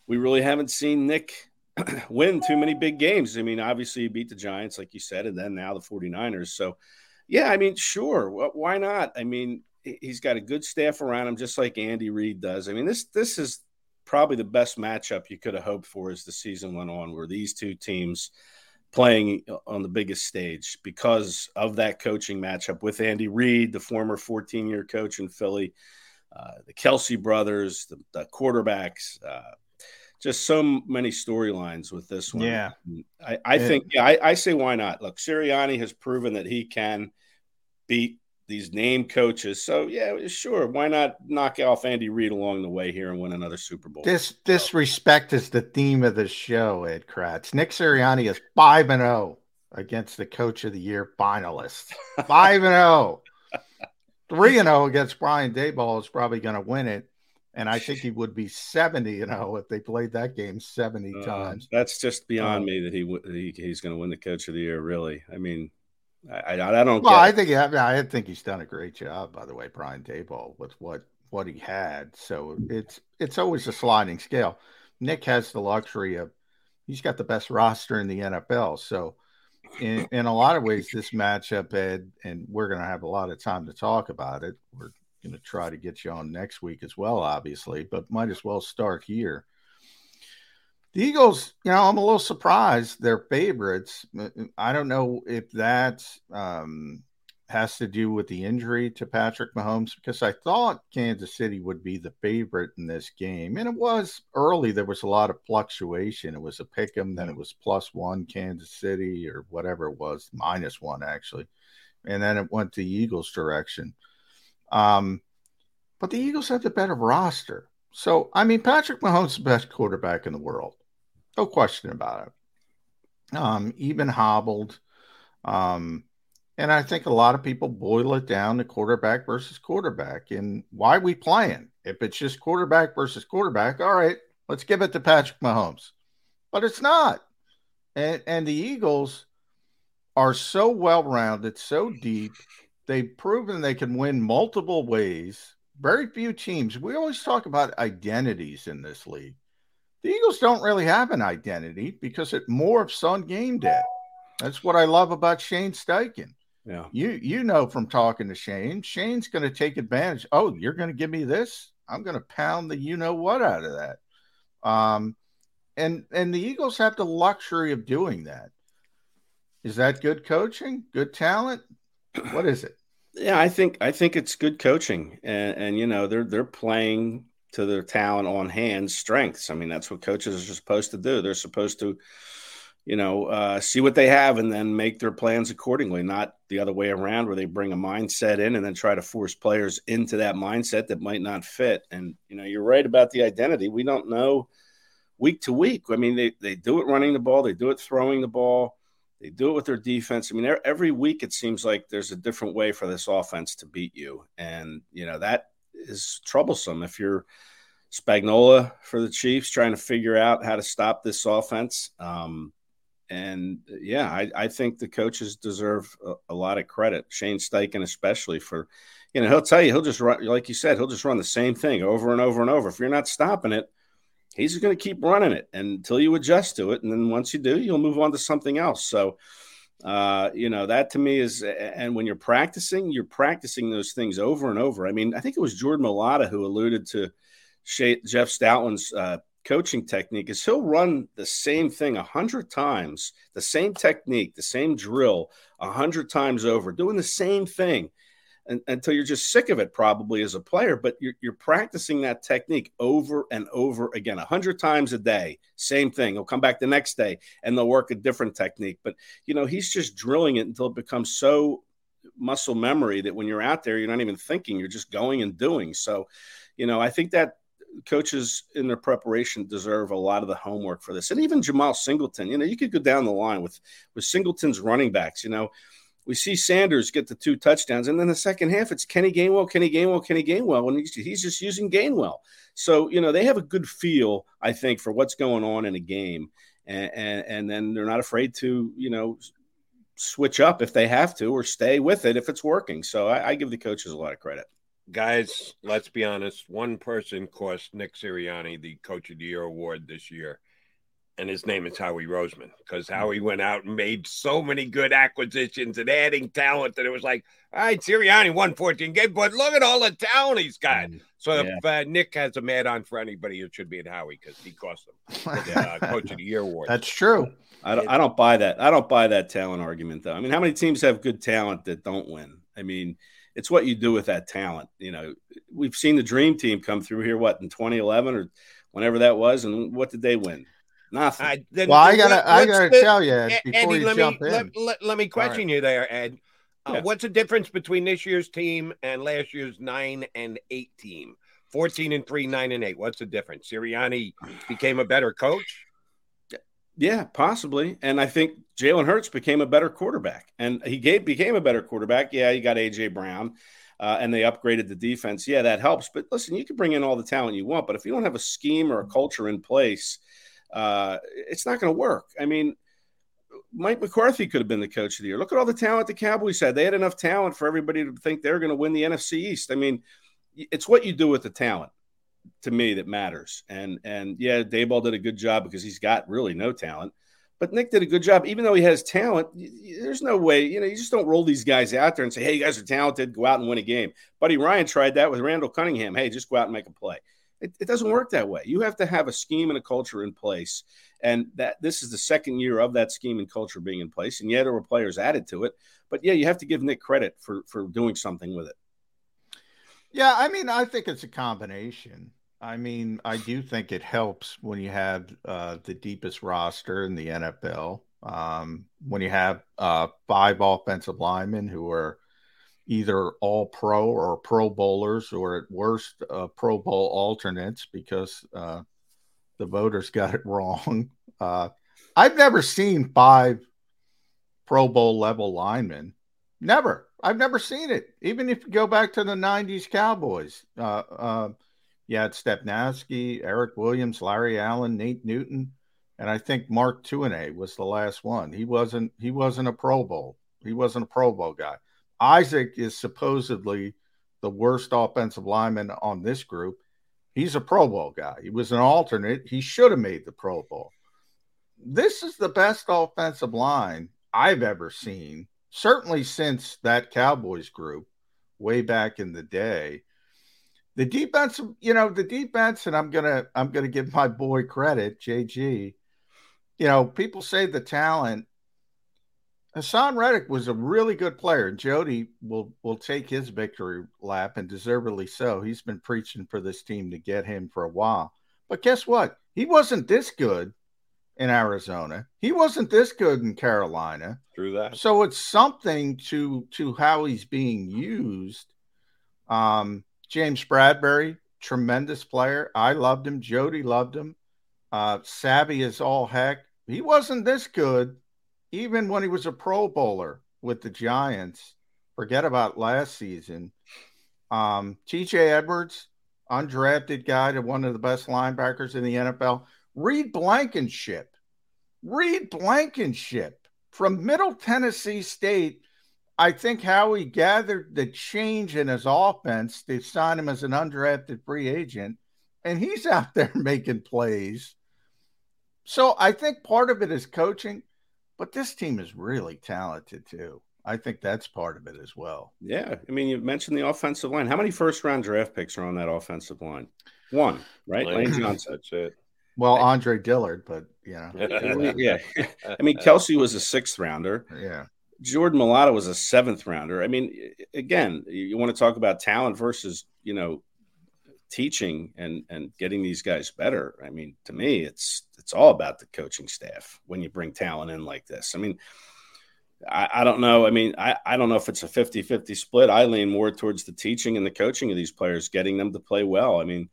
we really haven't seen Nick [clears throat] win too many big games. I mean, obviously he beat the Giants, like you said, and then now the 49ers. So, yeah, I mean, sure. Why not? I mean, he's got a good staff around him, just like Andy Reid does. I mean, this this is probably the best matchup you could have hoped for as the season went on, where these two teams playing on the biggest stage because of that coaching matchup with Andy Reid, the former 14 year coach in Philly, uh, the Kelce brothers, the, the quarterbacks. Uh, just so many storylines with this one. Yeah, I, I think yeah, I, I, say why not? Look, Sirianni has proven that he can beat these name coaches. So yeah, sure, why not knock off Andy Reid along the way here and win another Super Bowl? This disrespect is the theme of the show, Ed Kracz. Nick Sirianni is five and zero oh against the Coach of the Year finalist. [laughs] Five and zero. Oh three and zero oh against Brian Daboll is probably going to win it, and I think he would be seventy and zero if they played that game seventy uh, times. That's just beyond um, me that he, he he's going to win the Coach of the Year. Really, I mean, I I, I don't. Well, I think I, I think he's done a great job. By the way, Brian Daboll with what what he had. So it's it's always a sliding scale. Nick has the luxury of he's got the best roster in the NFL. So in, in a lot of ways, this matchup, Ed, and we're going to have a lot of time to talk about it. We're going to try to get you on next week as well, obviously, but might as well start here. The Eagles, you know, I'm a little surprised they're favorites. I don't know if that um, has to do with the injury to Patrick Mahomes because I thought Kansas City would be the favorite in this game. And it was early, there was a lot of fluctuation. It was a pick 'em, then it was plus one Kansas City or whatever it was, minus one actually. And then it went the Eagles' direction. Um, but the Eagles have the better roster. So, I mean, Patrick Mahomes is the best quarterback in the world. No question about it. Um, even hobbled. Um, and I think a lot of people boil it down to quarterback versus quarterback. And why we playing? If it's just quarterback versus quarterback, all right, let's give it to Patrick Mahomes. But it's not. And and the Eagles are so well rounded, so deep. They've proven they can win multiple ways. Very few teams. We always talk about identities in this league. The Eagles don't really have an identity because it morphs on game day. That's what I love about Shane Steichen. Yeah. You you know from talking to Shane, Shane's going to take advantage. Oh, you're going to give me this? I'm going to pound the you know what out of that. Um and and the Eagles have the luxury of doing that. Is that good coaching? Good talent? What is it? Yeah, I think I think it's good coaching, and, and you know they're they're playing to their talent on hand strengths. I mean that's what coaches are supposed to do. They're supposed to you know, uh, see what they have and then make their plans accordingly, not the other way around where they bring a mindset in and then try to force players into that mindset that might not fit. And, you know, you're right about the identity. We don't know week to week. I mean, they, they do it running the ball, they do it throwing the ball, they do it with their defense. I mean, every week it seems like there's a different way for this offense to beat you. And, you know, that is troublesome if you're Spagnuolo for the Chiefs trying to figure out how to stop this offense. Um, and yeah, I, I think the coaches deserve a, a, lot of credit. Shane Steichen, especially for, you know, he'll tell you he'll just run, like you said, he'll just run the same thing over and over and over. If you're not stopping it, he's going to keep running it until you adjust to it, and then once you do, you'll move on to something else. So, Uh, you know, that to me is, and when you're practicing, you're practicing those things over and over. I mean, I think it was Jordan Mailata who alluded to Jeff Stoutland's uh, coaching technique is he'll run the same thing a hundred times, the same technique, the same drill a hundred times over, doing the same thing and, until you're just sick of it, probably as a player. But you're, you're practicing that technique over and over again, a hundred times a day. Same thing. He'll come back the next day and they'll work a different technique. But you know, he's just drilling it until it becomes so muscle memory that when you're out there, you're not even thinking, you're just going and doing. So, you know, I think that coaches in their preparation deserve a lot of the homework for this. And even Jemal Singleton, you know, you could go down the line with with Singleton's running backs, you know. We see Sanders get the two touchdowns, and then the second half, it's Kenny Gainwell, Kenny Gainwell, Kenny Gainwell, and he's, he's just using Gainwell. So you know they have a good feel, I think, for what's going on in a game, and, and, and then they're not afraid to you know switch up if they have to, or stay with it if it's working. So I, I give the coaches a lot of credit guys, let's be honest. One person cost Nick Sirianni the Coach of the Year award this year, and his name is Howie Roseman because hmm. Howie went out and made so many good acquisitions and adding talent that it was like, all right, Sirianni won 14 games, but look at all the talent he's got. So yeah. if uh, Nick has a mad on for anybody, it should be at Howie because he cost him [laughs] the uh, Coach of the Year award. That's true. I don't, I don't buy that. I don't buy that talent argument, though. I mean, how many teams have good talent that don't win? I mean, it's what you do with that talent. You know, we've seen the dream team come through here, what in 2011 or whenever that was, and what did they win? Nothing. I, then, well, I gotta, I gotta the, tell you before Eddie, you let jump me, in. Let, let, let me question right. you there, Ed. Uh, yeah. What's the difference between this year's team and last year's nine and eight team? 14 and three, nine and eight. What's the difference? Sirianni became a better coach. Yeah, possibly. And I think Jalen Hurts became a better quarterback, and he gave, became a better quarterback. Yeah, you got AJ Brown, uh, and they upgraded the defense. Yeah, that helps. But listen, you can bring in all the talent you want, but if you don't have a scheme or a culture in place, uh, it's not going to work. I mean, Mike McCarthy could have been the coach of the year. Look at all the talent the Cowboys had. They had enough talent for everybody to think they're going to win the NFC East. I mean, it's what you do with the talent to me that matters. And and yeah, Daboll did a good job because he's got really no talent. But Nick did a good job, even though he has talent. There's no way, you know, you just don't roll these guys out there and say, "Hey, you guys are talented. Go out and win a game." Buddy Ryan tried that with Randall Cunningham. Hey, just go out and make a play. It, it doesn't work that way. You have to have a scheme and a culture in place, and that this is the second year of that scheme and culture being in place. And yeah, there were players added to it, but yeah, you have to give Nick credit for for doing something with it. Yeah, I mean, I think it's a combination. I mean, I do think it helps when you have uh, the deepest roster in the NFL. Um, when you have uh, five offensive linemen who are either all pro or pro bowlers, or at worst, uh, Pro Bowl alternates because uh, the voters [laughs] got it wrong. Uh, I've never seen five Pro Bowl level linemen. Never. I've never seen it. Even if you go back to the 90s Cowboys. Uh, uh, you had Stepnoski, Eric Williams, Larry Allen, Nate Newton, and I think Mark Tuinei was the last one. He wasn't he wasn't a Pro Bowl. He wasn't a Pro Bowl guy. Isaac is supposedly the worst offensive lineman on this group. He's a Pro Bowl guy. He was an alternate. He should have made the Pro Bowl. This is the best offensive line I've ever seen, certainly since that Cowboys group way back in the day. The defense, you know, the defense, and I'm gonna I'm gonna give my boy credit, JG. You know, people say the talent. Haason Reddick was a really good player, and Jody will will take his victory lap, and deservedly so. He's been preaching for this team to get him for a while. But guess what? He wasn't this good in Arizona. He wasn't this good in Carolina. Through that. So it's something to to how he's being used. Um, James Bradberry, tremendous player. I loved him. Jody loved him. Uh, savvy as all heck. He wasn't this good, even when he was a Pro Bowler with the Giants. Forget about last season. Um, TJ Edwards, undrafted guy to one of the best linebackers in the NFL. Reed Blankenship. Reed Blankenship from Middle Tennessee State I think Howie gathered the change in his offense to sign him as an undrafted free agent, and he's [laughs] out there making plays. So I think part of it is coaching, but this team is really talented too. I think that's part of it as well. Yeah. I mean, you mentioned the offensive line. How many first round draft picks are on that offensive line? One, right? Lane [clears throat] Johnson. That's it. Well, Andre Dillard, but you [laughs] know. yeah. I mean, [laughs] [laughs] Kelce was a sixth rounder. Yeah. Jordan Mailata was a seventh rounder. I mean, again, you want to talk about talent versus, you know, teaching and and getting these guys better. I mean, to me, it's it's all about the coaching staff when you bring talent in like this. I mean, I, I don't know. I mean, I, I don't know if it's a 50-50 split. I lean more towards the teaching and the coaching of these players, getting them to play well. I mean,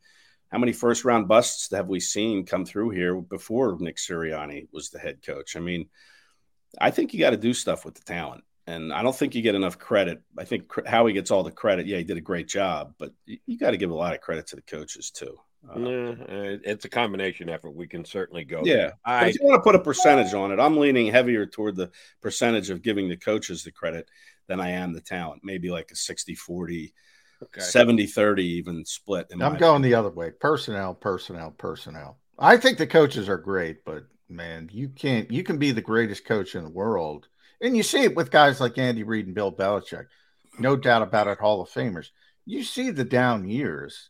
how many first round busts have we seen come through here before Nick Sirianni was the head coach? I mean, I think you got to do stuff with the talent. And I don't think you get enough credit. I think Howie gets all the credit. Yeah, he did a great job, but you got to give a lot of credit to the coaches too. Uh, it's a combination effort. We can certainly go. Yeah. I, if you want to put a percentage on it, I'm leaning heavier toward the percentage of giving the coaches the credit than I am the talent. Maybe like a 60 40, okay. 70 30 even split. I'm going opinion. the other way personnel, personnel, personnel. I think the coaches are great, but man, you can't, you can be the greatest coach in the world. And you see it with guys like Andy Reid and Bill Belichick. No doubt about it, Hall of Famers. You see the down years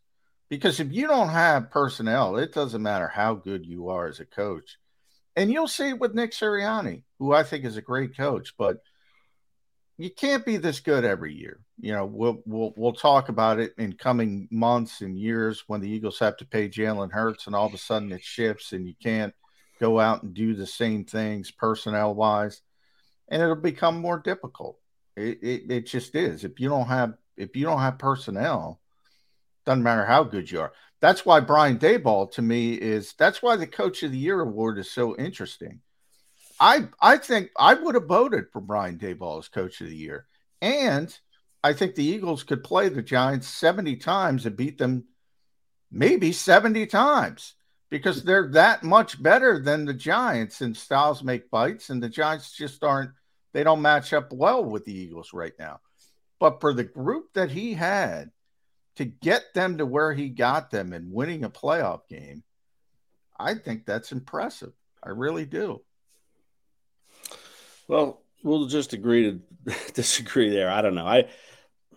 because if you don't have personnel, it doesn't matter how good you are as a coach. And you'll see it with Nick Sirianni, who I think is a great coach, but you can't be this good every year. You know, we'll we'll we'll talk about it in coming months and years when the Eagles have to pay Jalen Hurts, and all of a sudden it shifts, and you can't go out and do the same things personnel wise, and it'll become more difficult. It, it it just is. If you don't have if you don't have personnel, doesn't matter how good you are. That's why Brian Daboll to me is that's why the Coach of the Year award is so interesting. I I think I would have voted for Brian Daboll as Coach of the Year, and I think the Eagles could play the Giants seventy times and beat them maybe seventy times because they're that much better than the Giants and styles make bites, and the Giants just aren't. They don't match up well with the Eagles right now. But for the group that he had, to get them to where he got them and winning a playoff game, I think that's impressive. I really do. Well, we'll just agree to [laughs] disagree there. I don't know. I,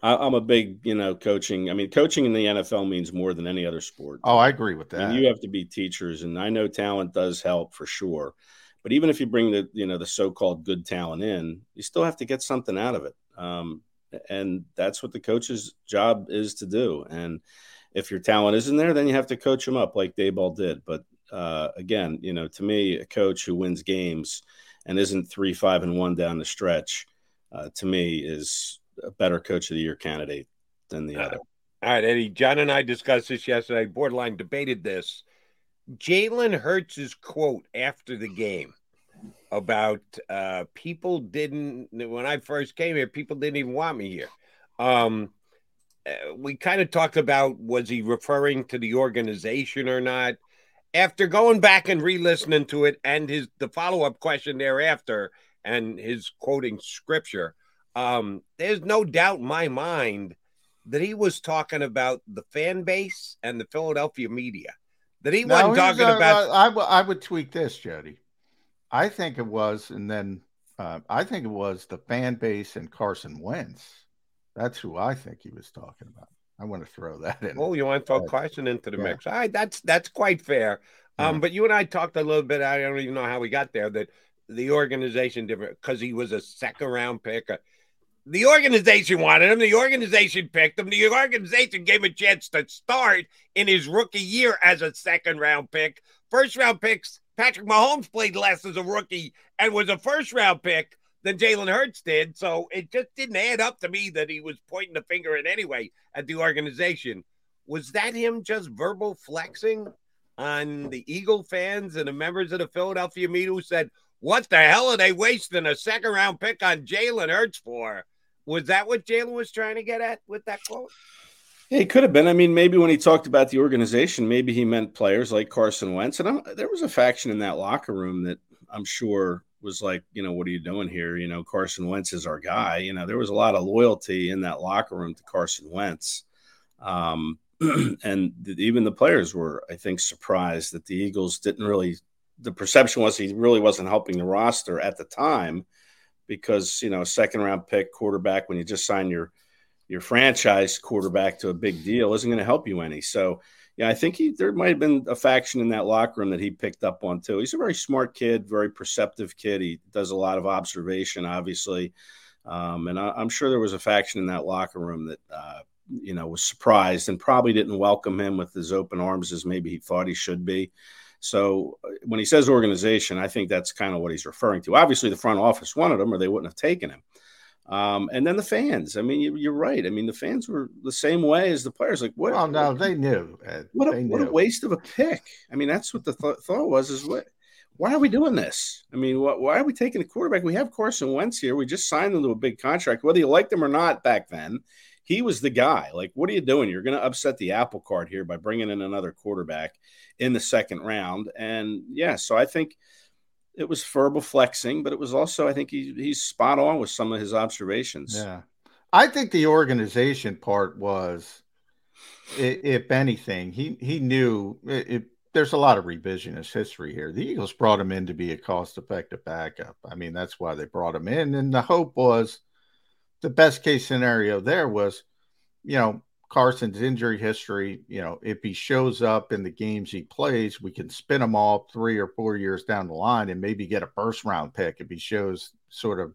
I am a big, you know, coaching. I mean, coaching in the NFL means more than any other sport. Oh, I agree with that. I mean, you have to be teachers, and I know talent does help for sure. But even if you bring the, you know, the so-called good talent in, you still have to get something out of it. Um, and that's what the coach's job is to do. And if your talent isn't there, then you have to coach them up like Daboll did. But uh, again, you know, to me, a coach who wins games and isn't three, five, and one down the stretch, uh, to me, is a better coach of the year candidate than the other. All right, Eddie. John and I discussed this yesterday. Borderline debated this. Jalen Hurts' quote after the game about uh, people didn't when I first came here, people didn't even want me here. Um, uh, we kind of talked about was he referring to the organization or not. After going back and re-listening to it, and his the follow-up question thereafter, and his quoting scripture, um, there's no doubt in my mind that he was talking about the fan base and the Philadelphia media. That he wasn't talking uh, about. I, I would tweak this, Jody. I think it was, and then uh, I think it was the fan base and Carson Wentz. That's who I think he was talking about. I want to throw that in. Oh, you want to throw Carson into the yeah. mix? All right, that's that's quite fair. Um, but you and I talked a little bit. I don't even know how we got there. That the organization different because he was a second round pick. Uh, the organization wanted him. The organization picked him. The organization gave him a chance to start in his rookie year as a second round pick. First round picks Patrick Mahomes played less as a rookie and was a first round pick than Jalen Hurts did. So it just didn't add up to me that he was pointing the finger in anyway at the organization. Was that him just verbal flexing on the Eagle fans and the members of the Philadelphia media who said, What the hell are they wasting a second round pick on Jalen Hurts for? Was that what Jalen was trying to get at with that quote? Yeah, he could have been. I mean, maybe when he talked about the organization, maybe he meant players like Carson Wentz. And I'm, there was a faction in that locker room that I'm sure was like, you know, what are you doing here? You know, Carson Wentz is our guy. You know, there was a lot of loyalty in that locker room to Carson Wentz. Um, [clears throat] and even the players were, I think, surprised that the Eagles didn't really the perception was he really wasn't helping the roster at the time because you know second round pick quarterback when you just sign your your franchise quarterback to a big deal isn't going to help you any. So yeah, I think he there might have been a faction in that locker room that he picked up on too. He's a very smart kid, very perceptive kid. He does a lot of observation, obviously, um, and I, am sure there was a faction in that locker room that uh, you know was surprised and probably didn't welcome him with as open arms as maybe he thought he should be. So uh, when he says organization, I think that's kind of what he's referring to. Obviously, the front office wanted him, or they wouldn't have taken him. Um, and then the fans. I mean, you, are right. I mean, the fans were the same way as the players. Like, what? Oh no, they knew. What, a, they what a waste of a pick. I mean, that's what the th- thought was. Is what? Why are we doing this? I mean, what, why are we taking a quarterback? We have Carson Wentz here. We just signed him to a big contract, whether you liked him or not back then. He was the guy. Like, what are you doing? You're going to upset the apple cart here by bringing in another quarterback in the second round. And yeah, so I think it was verbal flexing, but it was also I think he, he's spot on with some of his observations. Yeah, I think the organization part was, if anything, he he knew it, it, there's a lot of revisionist history here. The Eagles brought him in to be a cost-effective backup. I mean, that's why they brought him in, and the hope was the best case scenario there was, you know, Carson's injury history, you know, if he shows up in the games he plays, we can spin him all three or four years down the line and maybe get a first round pick if he shows sort of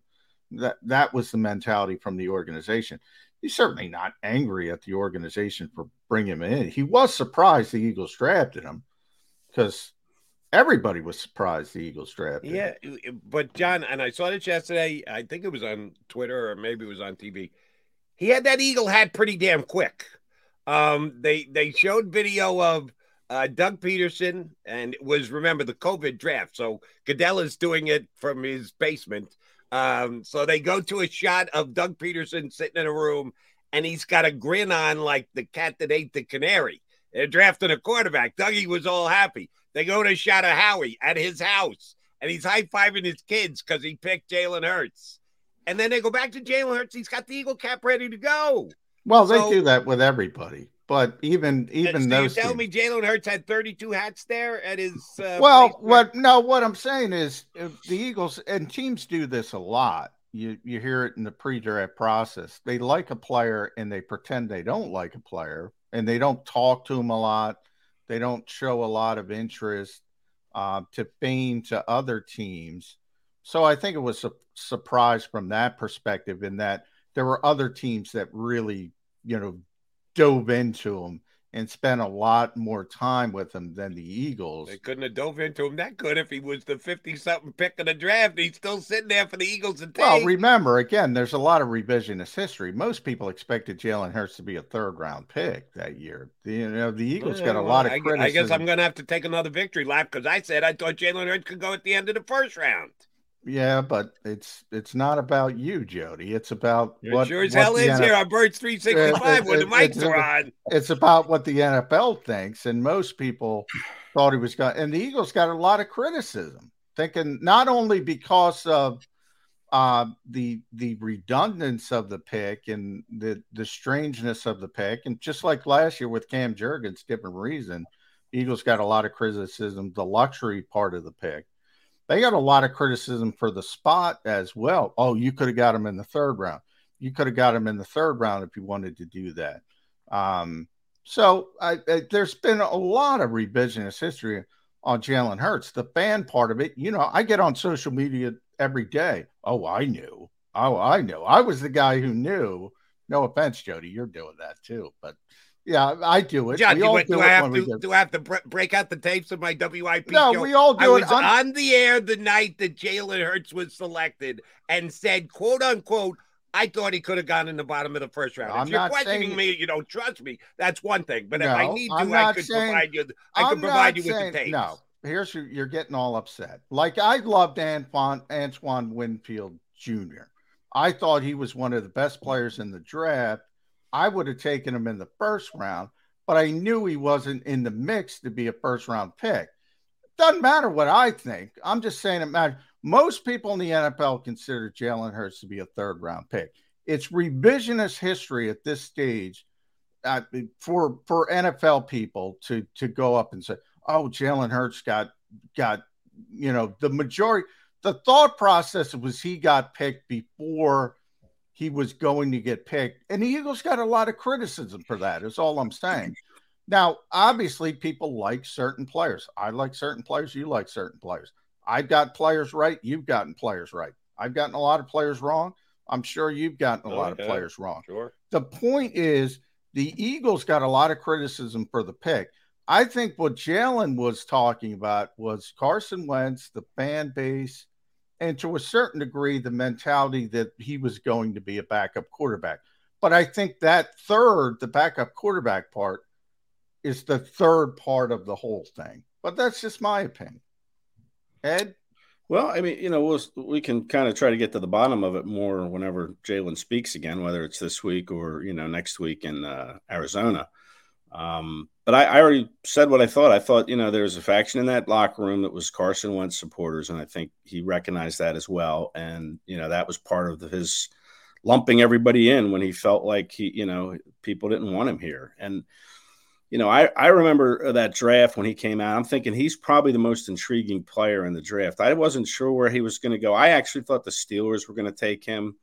that that was the mentality from the organization. He's certainly not angry at the organization for bringing him in. He was surprised the Eagles drafted him because everybody was surprised the Eagles drafted. Yeah, him. but John, and I saw this yesterday. I think it was on Twitter or maybe it was on TV he had that eagle hat pretty damn quick. Um, they they showed video of uh, Doug Pederson, and it was remember the COVID draft. So Goodell is doing it from his basement. Um, so they go to a shot of Doug Pederson sitting in a room, and he's got a grin on like the cat that ate the canary. They're drafting a quarterback. Dougie was all happy. They go to a shot of Howie at his house, and he's high fiving his kids because he picked Jalen Hurts and then they go back to Jalen Hurts. He's got the Eagle cap ready to go. Well, so, they do that with everybody, but even even so those. You tell me Jalen Hurts had 32 hats there at his. Uh, well, what? No, what I'm saying is the Eagles and teams do this a lot. You you hear it in the pre-draft process. They like a player and they pretend they don't like a player, and they don't talk to him a lot. They don't show a lot of interest uh, to feign to other teams so I think it was a surprise from that perspective, in that there were other teams that really, you know, dove into him and spent a lot more time with him than the Eagles. They couldn't have dove into him that good if he was the 50 something pick of the draft. He's still sitting there for the Eagles to take. Well, remember, again, there's a lot of revisionist history. Most people expected Jalen Hurts to be a third round pick that year. The, you know, the Eagles got a lot of criticism. I guess I'm going to have to take another victory lap because I said I thought Jalen Hurts could go at the end of the first round. Yeah, but it's it's not about you, Jody. It's about it what sure as hell is here on Birds 365 when the mics are on. It's about what the NFL thinks, and most people thought he was going. And the Eagles got a lot of criticism, thinking not only because of uh, the the redundance of the pick and the the strangeness of the pick, and just like last year with Cam Jurgens, different reason. Eagles got a lot of criticism, the luxury part of the pick they got a lot of criticism for the spot as well. Oh, you could have got him in the third round. You could have got him in the third round if you wanted to do that. Um, so I, I, there's been a lot of revisionist history on Jalen Hurts. The fan part of it, you know, I get on social media every day. Oh, I knew. Oh, I knew. I was the guy who knew. No offense, Jody, you're doing that too, but yeah, I do it. John, do, do, do I have to do I have to break out the tapes of my WIP? No, show? we all do I it. was on the air the night that Jalen Hurts was selected and said, "quote unquote." I thought he could have gone in the bottom of the first round. I'm if you're not questioning saying... me, you don't trust me. That's one thing. But no, if I need to, I could saying... provide you. I I'm could provide you with the tapes. No, here's your, you're getting all upset. Like I loved Antoine Antoine Winfield Jr. I thought he was one of the best players in the draft. I would have taken him in the first round but I knew he wasn't in the mix to be a first round pick. Doesn't matter what I think. I'm just saying it matters. Most people in the NFL consider Jalen Hurts to be a third round pick. It's revisionist history at this stage uh, for for NFL people to to go up and say, "Oh, Jalen Hurts got got you know, the majority, the thought process was he got picked before he was going to get picked. And the Eagles got a lot of criticism for that, is all I'm saying. Now, obviously, people like certain players. I like certain players. You like certain players. I've got players right. You've gotten players right. I've gotten a lot of players wrong. I'm sure you've gotten a oh, lot of players wrong. Sure. The point is, the Eagles got a lot of criticism for the pick. I think what Jalen was talking about was Carson Wentz, the fan base, and to a certain degree, the mentality that he was going to be a backup quarterback. But I think that third, the backup quarterback part, is the third part of the whole thing. But that's just my opinion. Ed? Well, I mean, you know, we'll, we can kind of try to get to the bottom of it more whenever Jalen speaks again, whether it's this week or, you know, next week in uh, Arizona. Um, but I, I, already said what I thought. I thought, you know, there was a faction in that locker room that was Carson Wentz supporters, and I think he recognized that as well. And, you know, that was part of the, his lumping everybody in when he felt like he, you know, people didn't want him here. And, you know, I, I remember that draft when he came out. I'm thinking he's probably the most intriguing player in the draft. I wasn't sure where he was going to go. I actually thought the Steelers were going to take him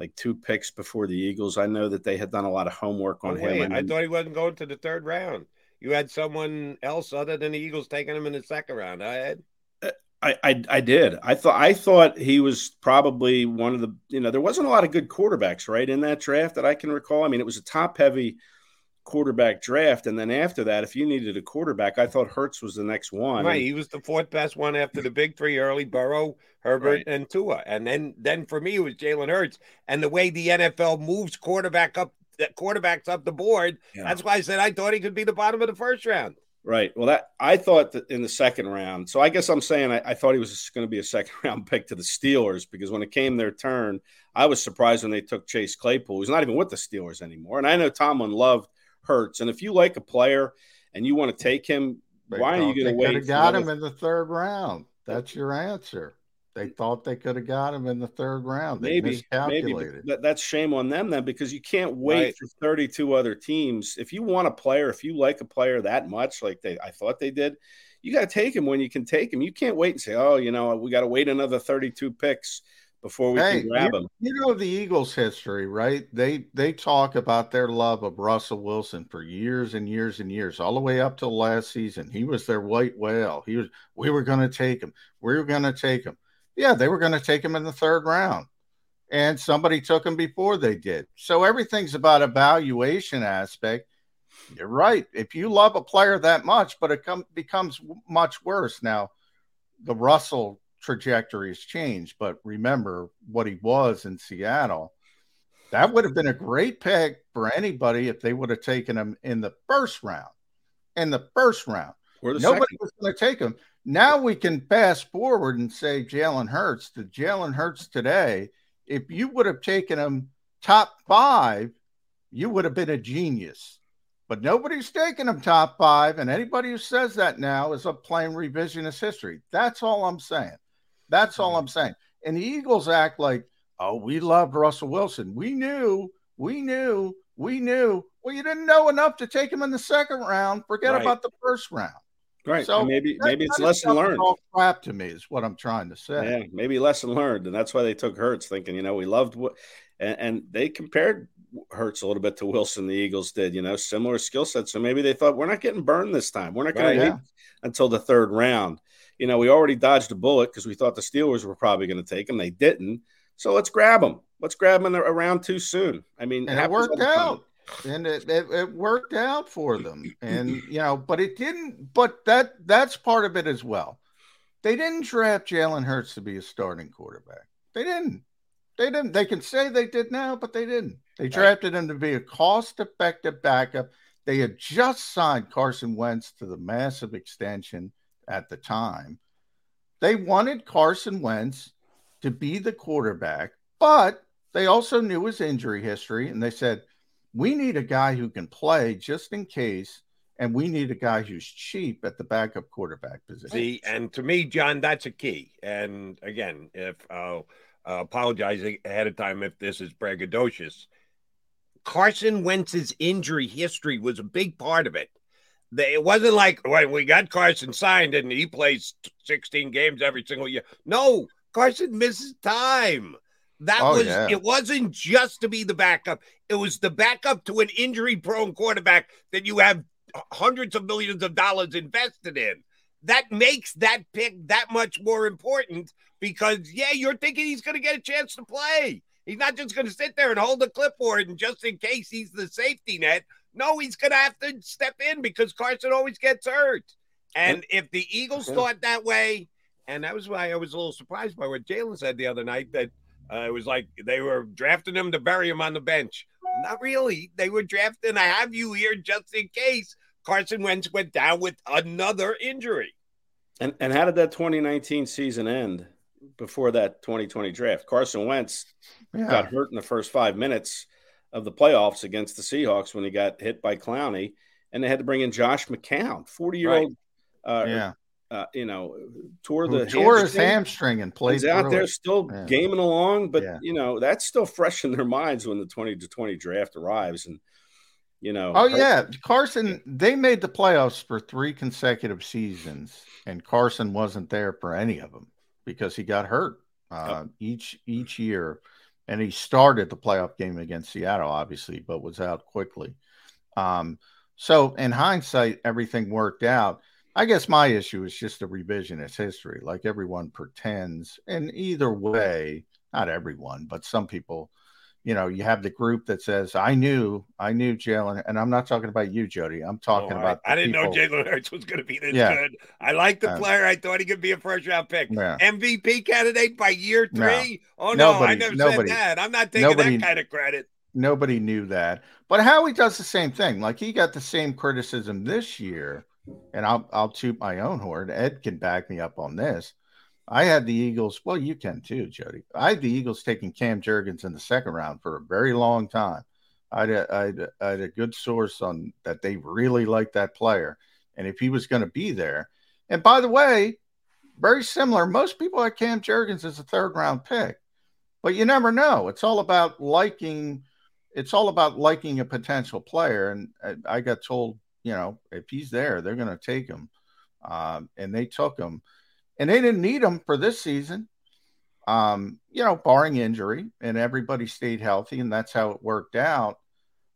like two picks before the Eagles. I know that they had done a lot of homework on oh, him. I thought he wasn't going to the third round. You had someone else other than the Eagles taking him in the second round. I had. Uh, I, I, I did. I thought I thought he was probably one of the you know there wasn't a lot of good quarterbacks right in that draft that I can recall. I mean it was a top heavy quarterback draft. And then after that, if you needed a quarterback, I thought Hurts was the next one. Right. He was the fourth best one after the big three early Burrow, Herbert, right. and Tua. And then then for me it was Jalen Hurts. And the way the NFL moves quarterback up quarterbacks up the board, yeah. that's why I said I thought he could be the bottom of the first round. Right. Well, that I thought that in the second round. So I guess I'm saying I, I thought he was going to be a second [laughs] round pick to the Steelers because when it came their turn, I was surprised when they took Chase Claypool, who's not even with the Steelers anymore. And I know Tomlin loved Hurts. And if you like a player and you want to take him, they why are you going to wait? Could have got him in the third round. That's your answer. They thought they could have got him in the third round. They maybe, miscalculated. maybe that's shame on them then because you can't wait right. for 32 other teams. If you want a player, if you like a player that much, like they I thought they did, you got to take him when you can take him. You can't wait and say, "Oh, you know, we got to wait another 32 picks." Before we hey, can grab you, You know the Eagles' history, right? They they talk about their love of Russell Wilson for years and years and years, all the way up to last season. He was their white whale. He was. We were going to take him. We were going to take him. Yeah, they were going to take him in the third round, and somebody took him before they did. So everything's about evaluation aspect. You're right. If you love a player that much, but it com- becomes much worse now. The Russell trajectory has changed. But remember what he was in Seattle. That would have been a great pick for anybody if they would have taken him in the first round. In the first round. Nobody second. was going to take him. Now we can fast forward and say Jalen Hurts. The Jalen Hurts today, if you would have taken him top five, you would have been a genius. But nobody's taking him top five, and anybody who says that now is up playing revisionist history. That's all I'm saying. That's all I'm mm-hmm. saying. And the Eagles act like, oh, we loved Russell Wilson. We knew, we knew, we knew. Well, you didn't know enough to take him in the second round. Forget right. about the first round. Right. So and maybe maybe it's lesson learned. All crap to me is what I'm trying to say. Yeah, maybe lesson learned, and that's why they took Hurts, thinking you know we loved what, and, and they compared Hurts a little bit to Wilson. The Eagles did, you know, similar skill set. So maybe they thought we're not getting burned this time. We're not going right, to yeah. until the third round you know, we already dodged a bullet because we thought the Steelers were probably going to take him. They didn't. So let's grab them. Let's grab them around too soon. I mean, and it worked out. And it, it, it worked out for them. And, you know, but it didn't, but that that's part of it as well. They didn't draft Jalen Hurts to be a starting quarterback. They didn't. They didn't. They can say they did now, but they didn't. They drafted him to be a cost effective backup. They had just signed Carson Wentz to the massive extension at the time. They wanted Carson Wentz to be the quarterback, but they also knew his injury history and they said, we need a guy who can play just in case, and we need a guy who's cheap at the backup quarterback position. See, and to me, John, that's a key. And again, if I'll uh, apologize ahead of time if this is braggadocious, Carson Wentz's injury history was a big part of it. They, it wasn't like when we got Carson signed and he plays 16 games every single year. No, Carson misses time. That oh, was yeah. it wasn't just to be the backup. It was the backup to an injury prone quarterback that you have hundreds of millions of dollars invested in. That makes that pick that much more important because yeah, you're thinking he's going to get a chance to play. He's not just going to sit there and hold the clipboard and just in case he's the safety net. No, he's going to have to step in because Carson always gets hurt. And if the Eagles thought that way, and that was why I was a little surprised by what Jalen said the other night that uh, it was like they were drafting him to bury him on the bench. Not really. They were drafting. I have you here just in case Carson Wentz went down with another injury. And and how did that 2019 season end before that 2020 draft? Carson Wentz yeah. got hurt in the first five minutes of the playoffs against the Seahawks when he got hit by Clowney, and they had to bring in Josh McCown, 40 year old. Uh, yeah uh, you know, tore the tore hamstring. his hamstring and played. He's out there still yeah. gaming along, but yeah. you know that's still fresh in their minds when the twenty to twenty draft arrives, and you know. Oh yeah, Carson. They made the playoffs for three consecutive seasons, and Carson wasn't there for any of them because he got hurt uh, oh. each each year, and he started the playoff game against Seattle, obviously, but was out quickly. Um, so in hindsight, everything worked out I guess my issue is just a revisionist history. Like everyone pretends, and either way, not everyone, but some people, you know, you have the group that says, "I knew, I knew Jalen," and I'm not talking about you, Jody. I'm talking oh, about. I, I didn't people. know Jalen Hurts was going to be this yeah. good. I like the uh, player. I thought he could be a first round pick, yeah. MVP candidate by year three. No. Oh no, nobody, I never nobody, said that. I'm not taking nobody, that kind of credit. Nobody knew that, but Howie does the same thing. Like he got the same criticism this year and I'll I'll toot my own horn. Ed can back me up on this. I had the Eagles. Well, you can too, Jody. I had the Eagles taking Cam Jurgens in the second round for a very long time. I had, I had, I had a good source on that they really liked that player, and if he was going to be there. And by the way, very similar. Most people had Cam Jurgens as a third round pick, but you never know. It's all about liking. It's all about liking a potential player, and I, I got told you know, if he's there, they're going to take him. Um, and they took him, and they didn't need him for this season. Um, you know, barring injury, and everybody stayed healthy, and that's how it worked out.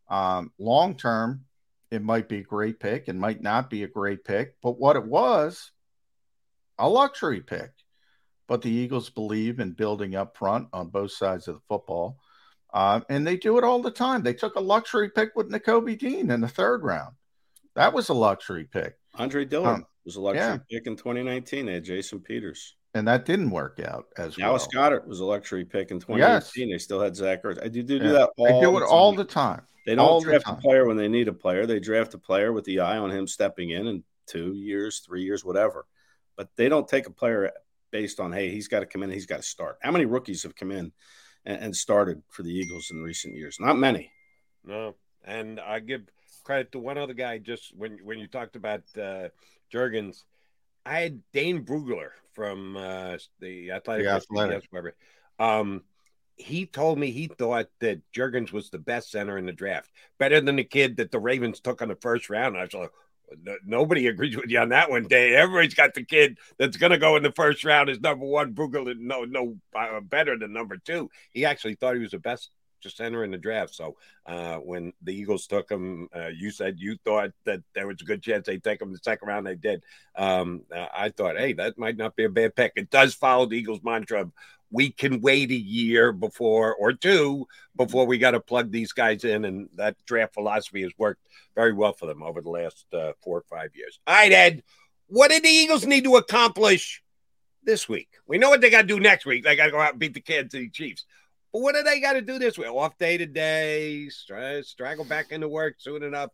Um, long term, it might be a great pick, and might not be a great pick, but what it was, a luxury pick. But the Eagles believe in building up front on both sides of the football. Uh, and they do it all the time. They took a luxury pick with Nakobe Dean in the third round. That was a luxury pick. Andre Dillard um, was a luxury yeah. pick in 2019. They had Jason Peters. And that didn't work out as Dallas well. Goedert was a luxury pick in 2018. Yes. They still had Zach Ertz. I do, do, do yeah. that all They do it the all the time. They don't all draft a player when they need a player. They draft a player with the eye on him stepping in in two years, three years, whatever. But they don't take a player based on, hey, he's got to come in, he's got to start. How many rookies have come in and, and started for the Eagles in recent years? Not many. No. And I give – credit to one other guy. Just when when you talked about uh, Jurgens, I had Dane Brugler from uh, the Athletic. The athletic. Um, he told me he thought that Jurgens was the best center in the draft, better than the kid that the Ravens took on the first round. I was like, nobody agrees with you on that one, Dave. Everybody's got the kid that's going to go in the first round as number one. Brugler, no, no, uh, better than number two. He actually thought he was the best just enter in the draft. So uh, when the Eagles took him, uh, you said you thought that there was a good chance they'd take him the second round. They did. Um, uh, I thought, hey, that might not be a bad pick. It does follow the Eagles' mantra of we can wait a year before or two before we got to plug these guys in. And that draft philosophy has worked very well for them over the last uh, four or five years. All right, Ed, what did the Eagles need to accomplish this week? We know what they got to do next week. They got to go out and beat the Kansas City Chiefs. But what do they got to do this way? Off day to today, straggle back into work soon enough.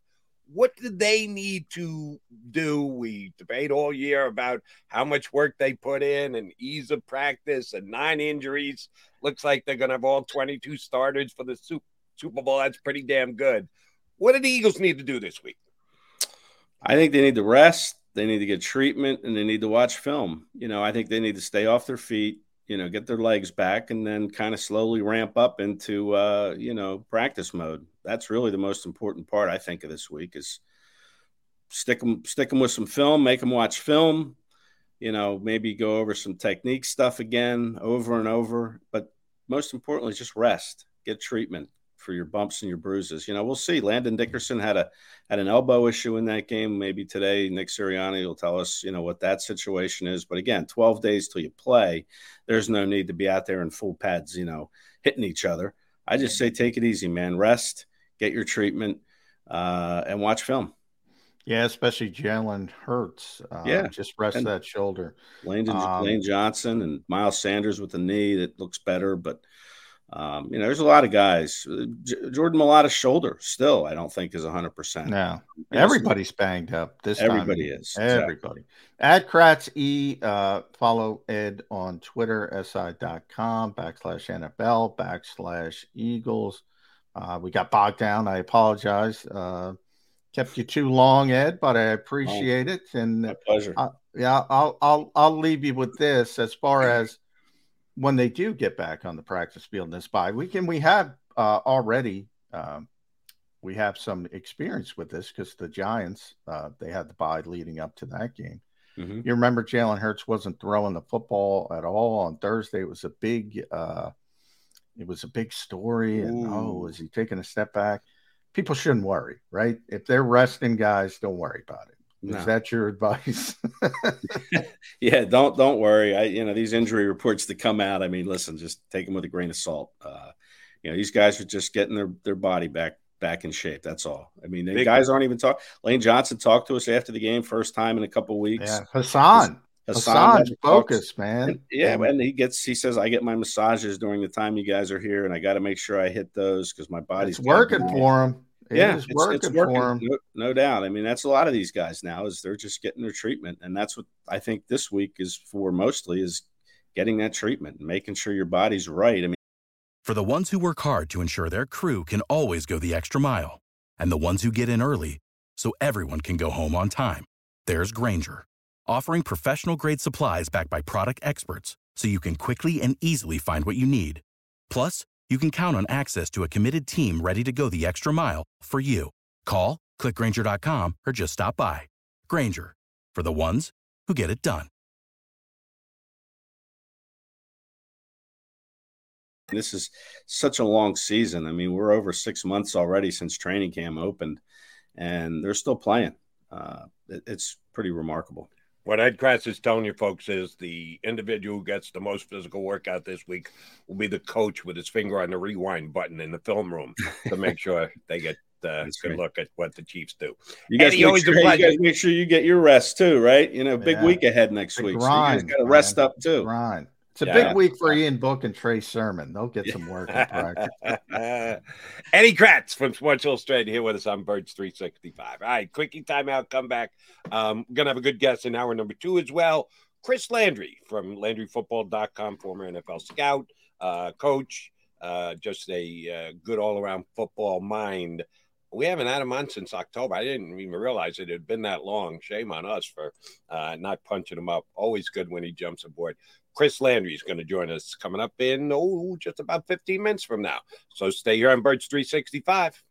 What do they need to do? We debate all year about how much work they put in and ease of practice and nine injuries. Looks like they're going to have all 22 starters for the Super Bowl. That's pretty damn good. What do the Eagles need to do this week? I think they need to rest. They need to get treatment and they need to watch film. You know, I think they need to stay off their feet you know, get their legs back and then kind of slowly ramp up into, uh, you know, practice mode. That's really the most important part, I think, of this week is stick them stick them with some film, make them watch film. You know, maybe go over some technique stuff again over and over. But most importantly, just rest, get treatment for your bumps and your bruises. You know, we'll see. Landon Dickerson had a had an elbow issue in that game. Maybe today Nick Sirianni will tell us, you know, what that situation is. But again, 12 days till you play, there's no need to be out there in full pads, you know, hitting each other. I just say take it easy, man. Rest, get your treatment, uh, and watch film. Yeah, especially Jalen Hurts. Uh, yeah, just rest and that shoulder. Lane, um, Lane Johnson and Miles Sanders with the knee that looks better, but um, you know, there's a lot of guys. J- Jordan Mailata's shoulder still, I don't think, is 100. percent No, everybody's banged up this Everybody time. is. Everybody. Exactly. At Kracz E, uh, follow Ed on Twitter, si.com backslash NFL backslash Eagles. Uh, we got bogged down. I apologize. Uh, kept you too long, Ed, but I appreciate oh, it. And my pleasure. Uh, yeah, I'll I'll I'll leave you with this as far as when they do get back on the practice field in this bye week, and we have uh, already um, we have some experience with this because the Giants uh, they had the bye leading up to that game. Mm-hmm. You remember Jalen Hurts wasn't throwing the football at all on Thursday. It was a big uh, it was a big story, and oh, oh, is he taking a step back? People shouldn't worry, right? If they're resting guys, don't worry about it. No. Is that your advice? [laughs] [laughs] yeah, don't don't worry. I you know these injury reports that come out. I mean, listen, just take them with a grain of salt. Uh, you know, these guys are just getting their their body back back in shape. That's all. I mean, the guys aren't even talking. Lane Johnson talked to us after the game, first time in a couple weeks. Yeah, Hassan. Hassan, focus, man. And, yeah, and he gets. He says, "I get my massages during the time you guys are here, and I got to make sure I hit those because my body's it's working for him." It yeah, it's, working, it's working no, no, doubt. I mean, that's a lot of these guys now is they're just getting their treatment, and that's what I think this week is for mostly is getting that treatment and making sure your body's right. I mean, for the ones who work hard to ensure their crew can always go the extra mile, and the ones who get in early so everyone can go home on time, there's Grainger, offering professional grade supplies backed by product experts, so you can quickly and easily find what you need. Plus you can count on access to a committed team ready to go the extra mile for you. Call, clickgrainger.com, or just stop by. Grainger, for the ones who get it done. This is such a long season. I mean, we're over six months already since training camp opened, and they're still playing. Uh, it, it's pretty remarkable. What Ed Kracz is telling you folks is the individual who gets the most physical workout this week will be the coach with his finger on the rewind button in the film room to make [laughs] sure they get uh, good great. look at what the Chiefs do. You guys, Eddie, make sure, you guys make sure you get your rest too, right? You know, big yeah. week ahead next the week. Grind, so you guys got to rest up too. Grind. It's a yeah. big week for Ian Book and Trey Sermon. They'll get some work in practice. [laughs] Eddie Kracz from Sports Illustrated here with us on Birds 365. All right, quickie timeout, come back. Um, we're going to have a good guest in hour number two as well. Chris Landry from LandryFootball.com, former NFL scout, uh, coach, uh, just a uh, good all around football mind. We haven't had him on since October. I didn't even realize it had been that long. Shame on us for uh, not punching him up. Always good when he jumps aboard. Chris Landry is going to join us coming up in, oh, just about 15 minutes from now. So stay here on Birds 365.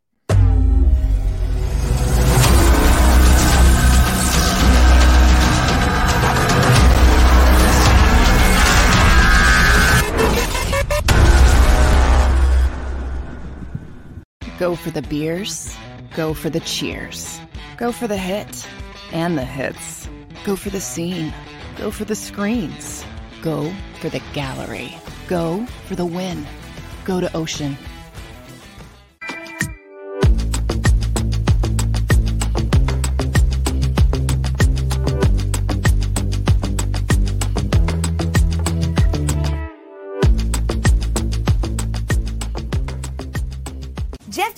Go for the beers, go for the cheers, go for the hit and the hits, go for the scene, go for the screens Go for the gallery. Go for the win. Go to Ocean.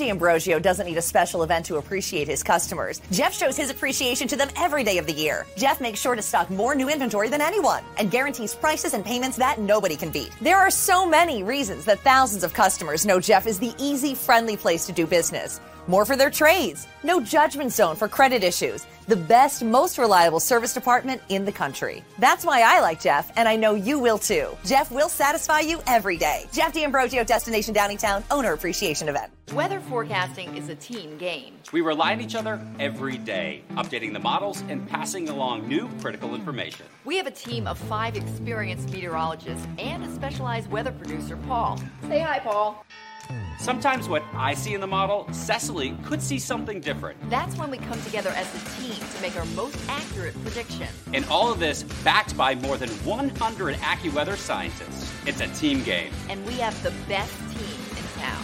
D'Ambrosio doesn't need a special event to appreciate his customers. Jeff shows his appreciation to them every day of the year. Jeff makes sure to stock more new inventory than anyone and guarantees prices and payments that nobody can beat. There are so many reasons that thousands of customers know Jeff is the easy, friendly place to do business. More for their trades. No judgment zone for credit issues. the best, most reliable service department in the country. That's why I like Jeff, and I know you will too. Jeff will satisfy you every day. Jeff D'Ambrosio, Destination Downingtown, owner appreciation event. Weather forecasting is a team game. We rely on each other every day, updating the models and passing along new critical information. We have a team of five experienced meteorologists and a specialized weather producer, Paul. Say hi, Paul. Sometimes what I see in the model, Cecily could see something different. That's when we come together as a team to make our most accurate prediction. And all of this backed by more than 100 AccuWeather scientists. It's a team game. And we have the best team in town.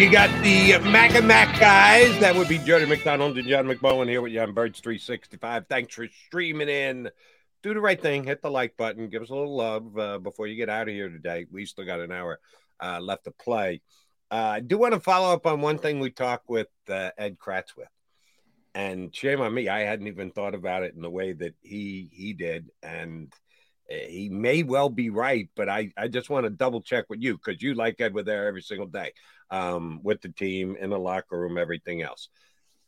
You got the Mac and Mac guys. That would be Jody McDonald and John McMullen here with you on Birds 365. Thanks for streaming in. Do the right thing. Hit the like button. Give us a little love uh, before you get out of here today. We still got an hour uh, left to play. Uh, I do want to follow up on one thing we talked with uh, Ed Kracz with. And shame on me, I hadn't even thought about it in the way that he he did. And he may well be right, but I, I just want to double check with you because you like Ed were there every single day um, with the team in the locker room, everything else.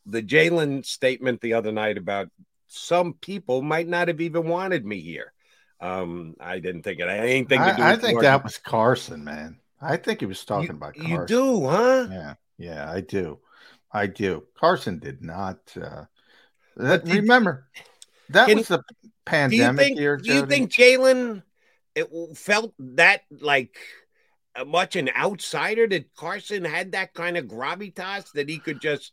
The Jalen statement the other night about some people might not have even wanted me here. Um, I didn't think it anything to do. I, I think that was Carson, man. I think he was talking about Carson. You do, huh? Yeah, yeah, I do. I do. Carson did not. Uh, did- remember, that was the Do you pandemic think? year. Do you think Jalen it felt that like uh, much an outsider that Carson had that kind of gravitas that he could just?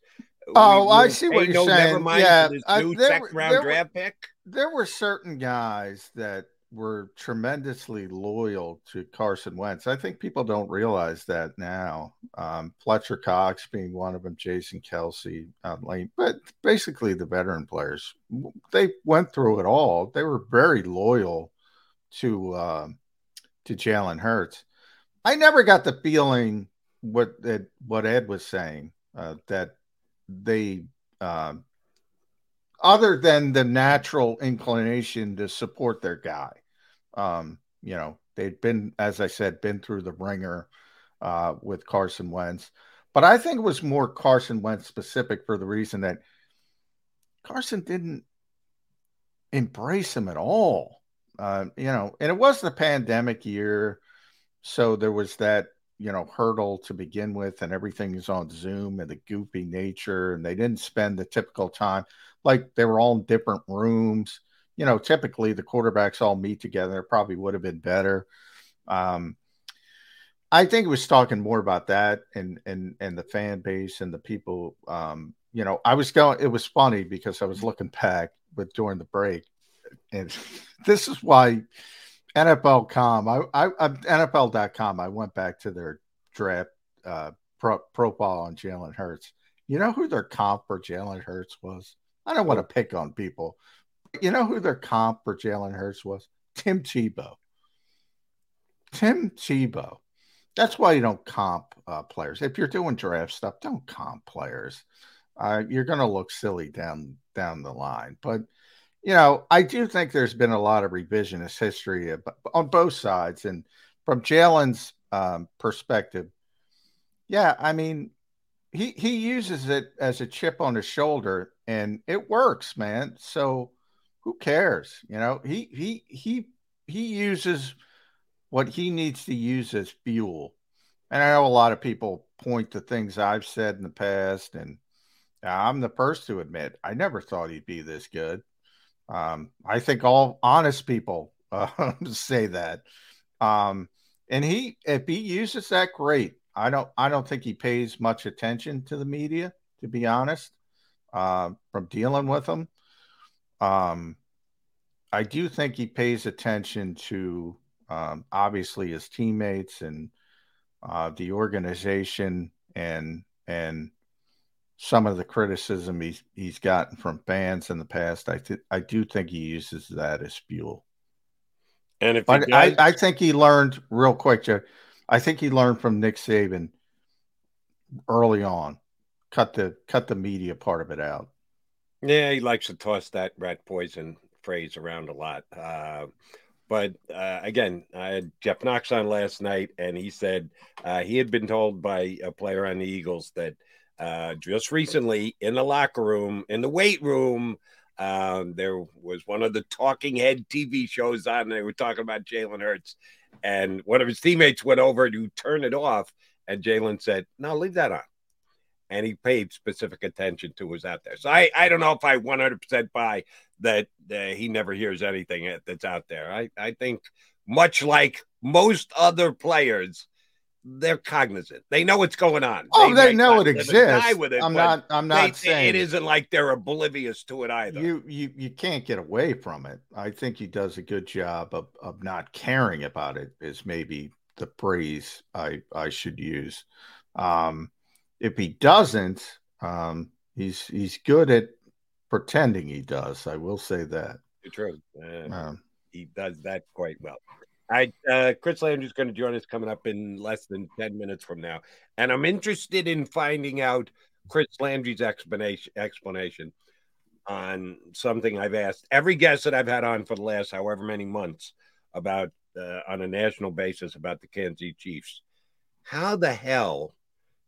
Oh, we- I see what you're no, saying. Never mind Yeah, for this I- new there second round there draft pick. there were certain guys that were tremendously loyal to Carson Wentz. I think people don't realize that now. Um, Fletcher Cox being one of them, Jason Kelce, uh, Lane, but basically the veteran players. They went through it all. They were very loyal to uh, to Jalen Hurts. I never got the feeling what Ed, what Ed was saying uh, that they. Uh, other than the natural inclination to support their guy. Um, you know, they'd been, as I said, been through the ringer uh, with Carson Wentz. But I think it was more Carson Wentz specific for the reason that Carson didn't embrace him at all. Uh, you know, and it was the pandemic year. So there was that, you know, hurdle to begin with, and everything is on Zoom and the goofy nature, and they didn't spend the typical time like they were all in different rooms. You know, typically the quarterbacks all meet together. Probably would have been better. Um, I think it was talking more about that and and and the fan base and the people. Um, you know, I was going. It was funny because I was looking back with during the break, and [laughs] this is why NFL.com. I, I, I NFL.com. I went back to their draft uh, pro, profile on Jalen Hurts. You know who their comp for Jalen Hurts was? I don't want to pick on people. You know who their comp for Jalen Hurts was? Tim Tebow. Tim Tebow. That's why you don't comp uh, players. If you're doing draft stuff, don't comp players. Uh, you're going to look silly down down the line. But you know, I do think there's been a lot of revisionist history on both sides, and from Jalen's um, perspective, yeah, I mean, he he uses it as a chip on his shoulder, and it works, man. So who cares? You know, he he he he uses what he needs to use as fuel. And I know a lot of people point to things I've said in the past, and I'm the first to admit I never thought he'd be this good. Um, I think all honest people uh, [laughs] say that. Um, and he, if he uses that, great. I don't, I don't think he pays much attention to the media, to be honest. Uh, from dealing with them, um, I do think he pays attention to um, obviously his teammates and uh, the organization and and some of the criticism he's he's gotten from fans in the past, I th- I do think he uses that as fuel. And if does, I, I think he learned real quick, Joe. I think he learned from Nick Saban early on. Cut the cut the media part of it out. Yeah, he likes to toss that rat poison phrase around a lot. Uh, but uh, again, I had Jeff Knox on last night, and he said uh, he had been told by a player on the Eagles that uh, just recently in the locker room, in the weight room. Um, there was one of the talking head TV shows on. And They were talking about Jalen Hurts, and one of his teammates went over to turn it off, and Jalen said, "No, leave that on." And he paid specific attention to who's out there. So I, I don't know if I 100% buy that uh, he never hears anything that's out there. I, I think much like most other players, they're cognizant. They know what's going on. Oh, they, they know it exists. With it, I'm not. I'm not they, saying it isn't like they're oblivious to it either. You you you can't get away from it. I think he does a good job of of not caring about it. Is maybe the phrase I I should use. Um, if he doesn't, um, he's he's good at pretending he does. I will say that. True. Uh, um, he does that quite well. I uh, Chris Landry's going to join us coming up in less than ten minutes from now, and I'm interested in finding out Chris Landry's explanation explanation on something I've asked every guest that I've had on for the last however many months about uh, on a national basis about the Kansas Chiefs. How the hell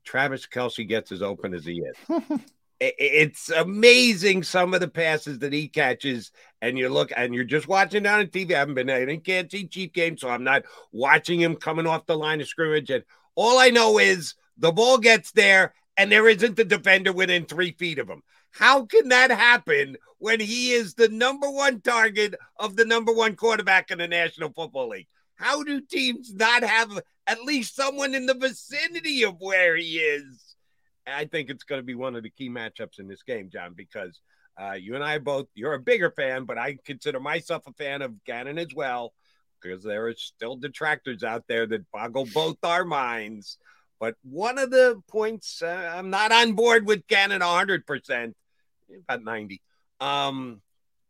Travis Kelce gets as open as he is? [laughs] it's amazing some of the passes that he catches and you look and you're just watching down on TV. I haven't been I can't see Chief game, so I'm not watching him coming off the line of scrimmage. And all I know is the ball gets there and there isn't the defender within three feet of him. How can that happen when he is the number one target of the number one quarterback in the National Football League? How do teams not have at least someone in the vicinity of where he is? I think it's going to be one of the key matchups in this game, John, because uh, you and I both, you're a bigger fan, but I consider myself a fan of Gannon as well, because there are still detractors out there that boggle both our minds. But one of the points, uh, I'm not on board with Gannon 100%, about 90. Um,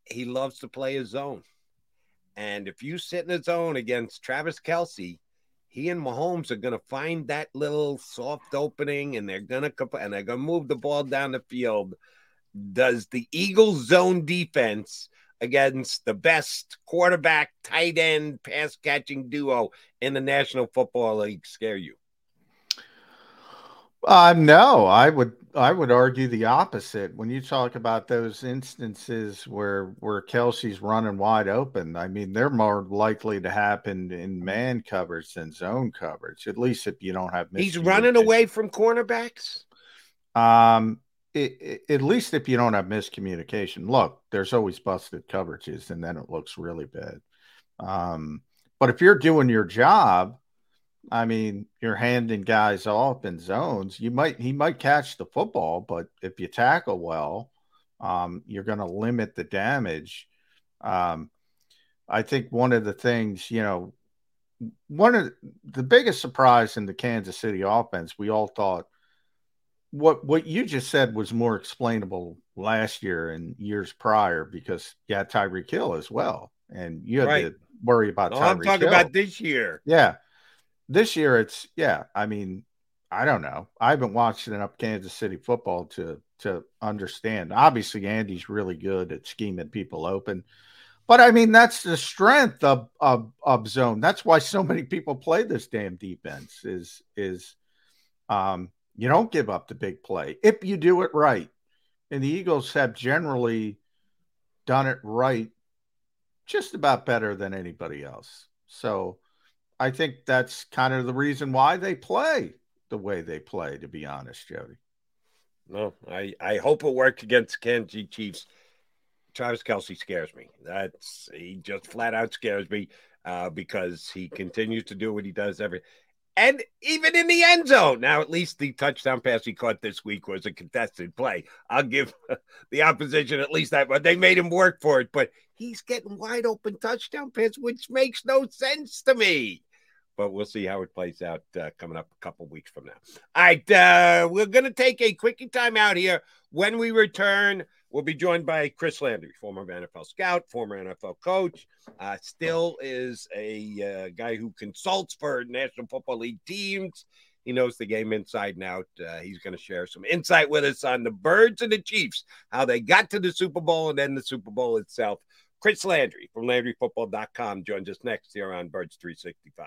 he loves to play his zone. And if you sit in the zone against Travis Kelce, he and Mahomes are going to find that little soft opening and they're going to and they're going to move the ball down the field. Does the Eagles zone defense against the best quarterback, tight end, pass catching duo in the National Football League scare you? Uh, no, I would I would argue the opposite. When you talk about those instances where where Kelce's running wide open, I mean they're more likely to happen in man coverage than zone coverage. At least if you don't have he's running away from cornerbacks. Um, it, it, at least if you don't have miscommunication. Look, there's always busted coverages, and then it looks really bad. Um, but if you're doing your job I mean, you're handing guys off in zones. You might he might catch the football, but if you tackle well, um, you're going to limit the damage. Um, I think one of the things, you know, one of the biggest surprise in the Kansas City offense, we all thought what what you just said was more explainable last year and years prior because you had Tyreek Hill as well, and you had right. to worry about. No, I'm talking Hill. about this year. Yeah, this year it's yeah. I mean, I don't know. I haven't watched enough Kansas City football to to understand. Obviously, Andy's really good at scheming people open. But I mean, that's the strength of, of of zone. That's why so many people play this damn defense. Is is um, you don't give up the big play if you do it right. And the Eagles have generally done it right, just about better than anybody else. So I think that's kind of the reason why they play the way they play. To be honest, Jody. No, I I hope it works against Kansas Chiefs Travis Kelce scares me. That's he just flat out scares me uh, because he continues to do what he does every and even in the end zone. Now, at least the touchdown pass he caught this week was a contested play. I'll give [laughs] the opposition at least that, but they made him work for it. But he's getting wide open touchdown pass, which makes no sense to me. But we'll see how it plays out uh, coming up a couple weeks from now. All right, uh, we're going to take a quickie time out here. When we return, We'll be joined by Chris Landry, former NFL scout, former NFL coach, uh, still is a uh, guy who consults for National Football League teams. He knows the game inside and out. Uh, he's going to share some insight with us on the Birds and the Chiefs, how they got to the Super Bowl and then the Super Bowl itself. Chris Landry from LandryFootball.com joins us next here on Birds 365.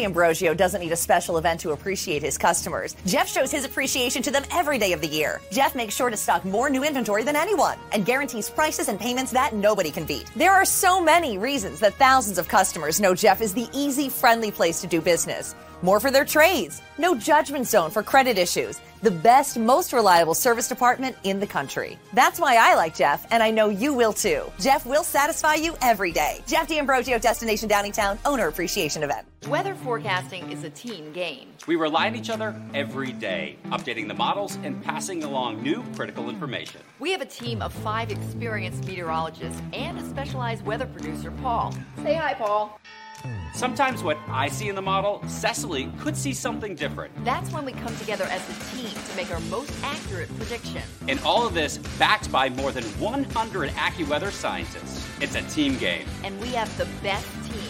D'Ambrosio doesn't need a special event to appreciate his customers. Jeff shows his appreciation to them every day of the year. Jeff makes sure to stock more new inventory than anyone and guarantees prices and payments that nobody can beat. There are so many reasons that thousands of customers know Jeff is the easy, friendly place to do business. More for their trades. No judgment zone for credit issues. The best, most reliable service department in the country. That's why I like Jeff, and I know you will too. Jeff will satisfy you every day. Jeff D'Ambrosio, Destination Downingtown, Owner Appreciation Event. Weather forecasting is a team game. We rely on each other every day, updating the models and passing along new critical information. We have a team of five experienced meteorologists and a specialized weather producer, Paul. Say hi, Paul. Sometimes what I see in the model, Cecily could see something different. That's when we come together as a team to make our most accurate prediction. And all of this backed by more than 100 AccuWeather scientists. It's a team game. And we have the best team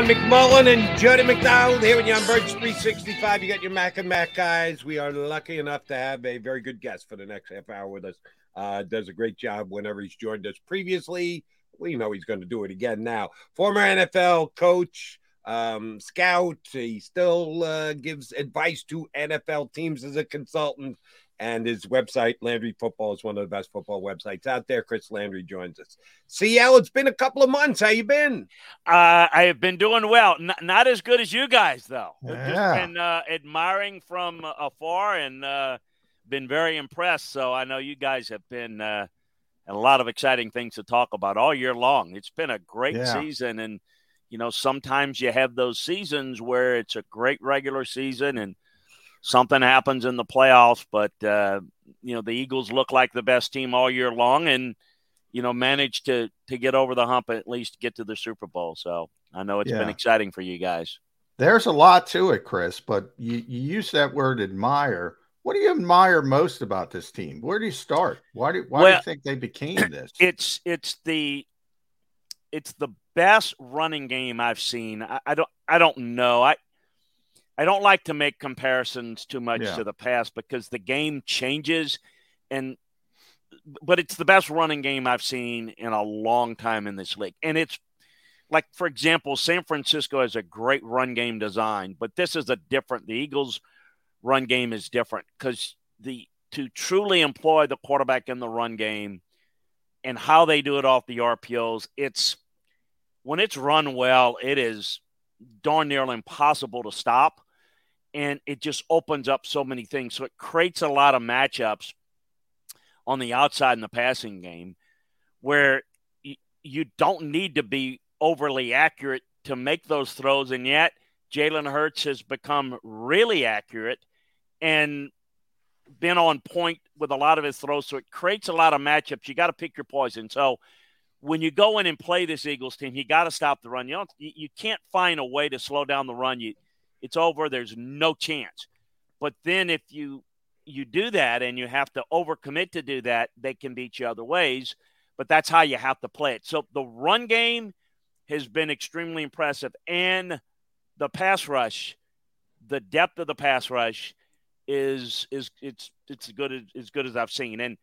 John McMullen and Jody McDonald here with you on Birds 365. You got your Mac and Mac guys. We are lucky enough to have a very good guest for the next half hour with us. Uh, does a great job whenever he's joined us previously. We know he's going to do it again now. Former NFL coach, um, scout. He still uh, gives advice to NFL teams as a consultant. And his website, Landry Football, is one of the best football websites out there. Chris Landry joins us. CL, it's been a couple of months. How you been? Uh, I have been doing well. N- not as good as you guys, though. Yeah. Just been uh, admiring from afar and uh, been very impressed. So I know you guys have been uh, a lot of exciting things to talk about all year long. It's been a great yeah. season, and you know sometimes you have those seasons where it's a great regular season and something happens in the playoffs, but uh, you know the Eagles look like the best team all year long, and you know managed to to get over the hump at least get to the Super Bowl. So I know it's yeah. been exciting for you guys. There's a lot to it, Chris, but you, you use that word admire. What do you admire most about this team? Where do you start? Why do why well, do you think they became [clears throat] this? It's it's the it's the best running game I've seen. I, I don't I don't know. I I don't like to make comparisons too much yeah. to the past because the game changes and but it's the best running game I've seen in a long time in this league. And it's like for example, San Francisco has a great run game design, but this is a different the Eagles run game is different because the to truly employ the quarterback in the run game and how they do it off the RPOs, it's when it's run well, it is darn near impossible to stop. And it just opens up so many things. So it creates a lot of matchups on the outside in the passing game where y- you don't need to be overly accurate to make those throws. And yet, Jalen Hurts has become really accurate and been on point with a lot of his throws. So it creates a lot of matchups. You got to pick your poison. So when you go in and play this Eagles team, you got to stop the run. You don't, you can't find a way to slow down the run. You, it's over. There's no chance. But then if you you do that and you have to overcommit to do that, they can beat you other ways. But that's how you have to play it. So the run game has been extremely impressive, and the pass rush, the depth of the pass rush is is it's it's good as, as good as I've seen. And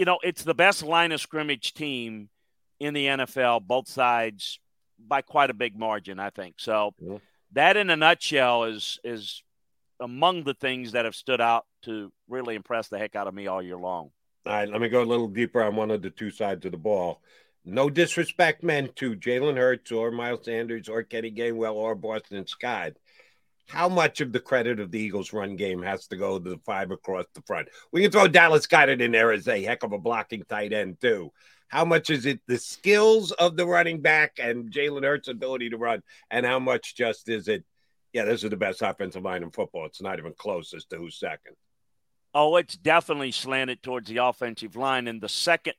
you know, it's the best line of scrimmage team in the NFL, both sides by quite a big margin, I think. So yeah. that in a nutshell is is among the things that have stood out to really impress the heck out of me all year long. All right, let me go a little deeper on one of the two sides of the ball. No disrespect meant to Jalen Hurts or Miles Sanders or Kenny Gainwell or Boston Scott how much of the credit of the Eagles' run game has to go to the five across the front? We can throw Dallas Goedert in there as a heck of a blocking tight end too. How much is it the skills of the running back and Jalen Hurts' ability to run, and how much just is it? Yeah, this is the best offensive line in football. It's not even close as to who's second. Oh, it's definitely slanted towards the offensive line, and the second,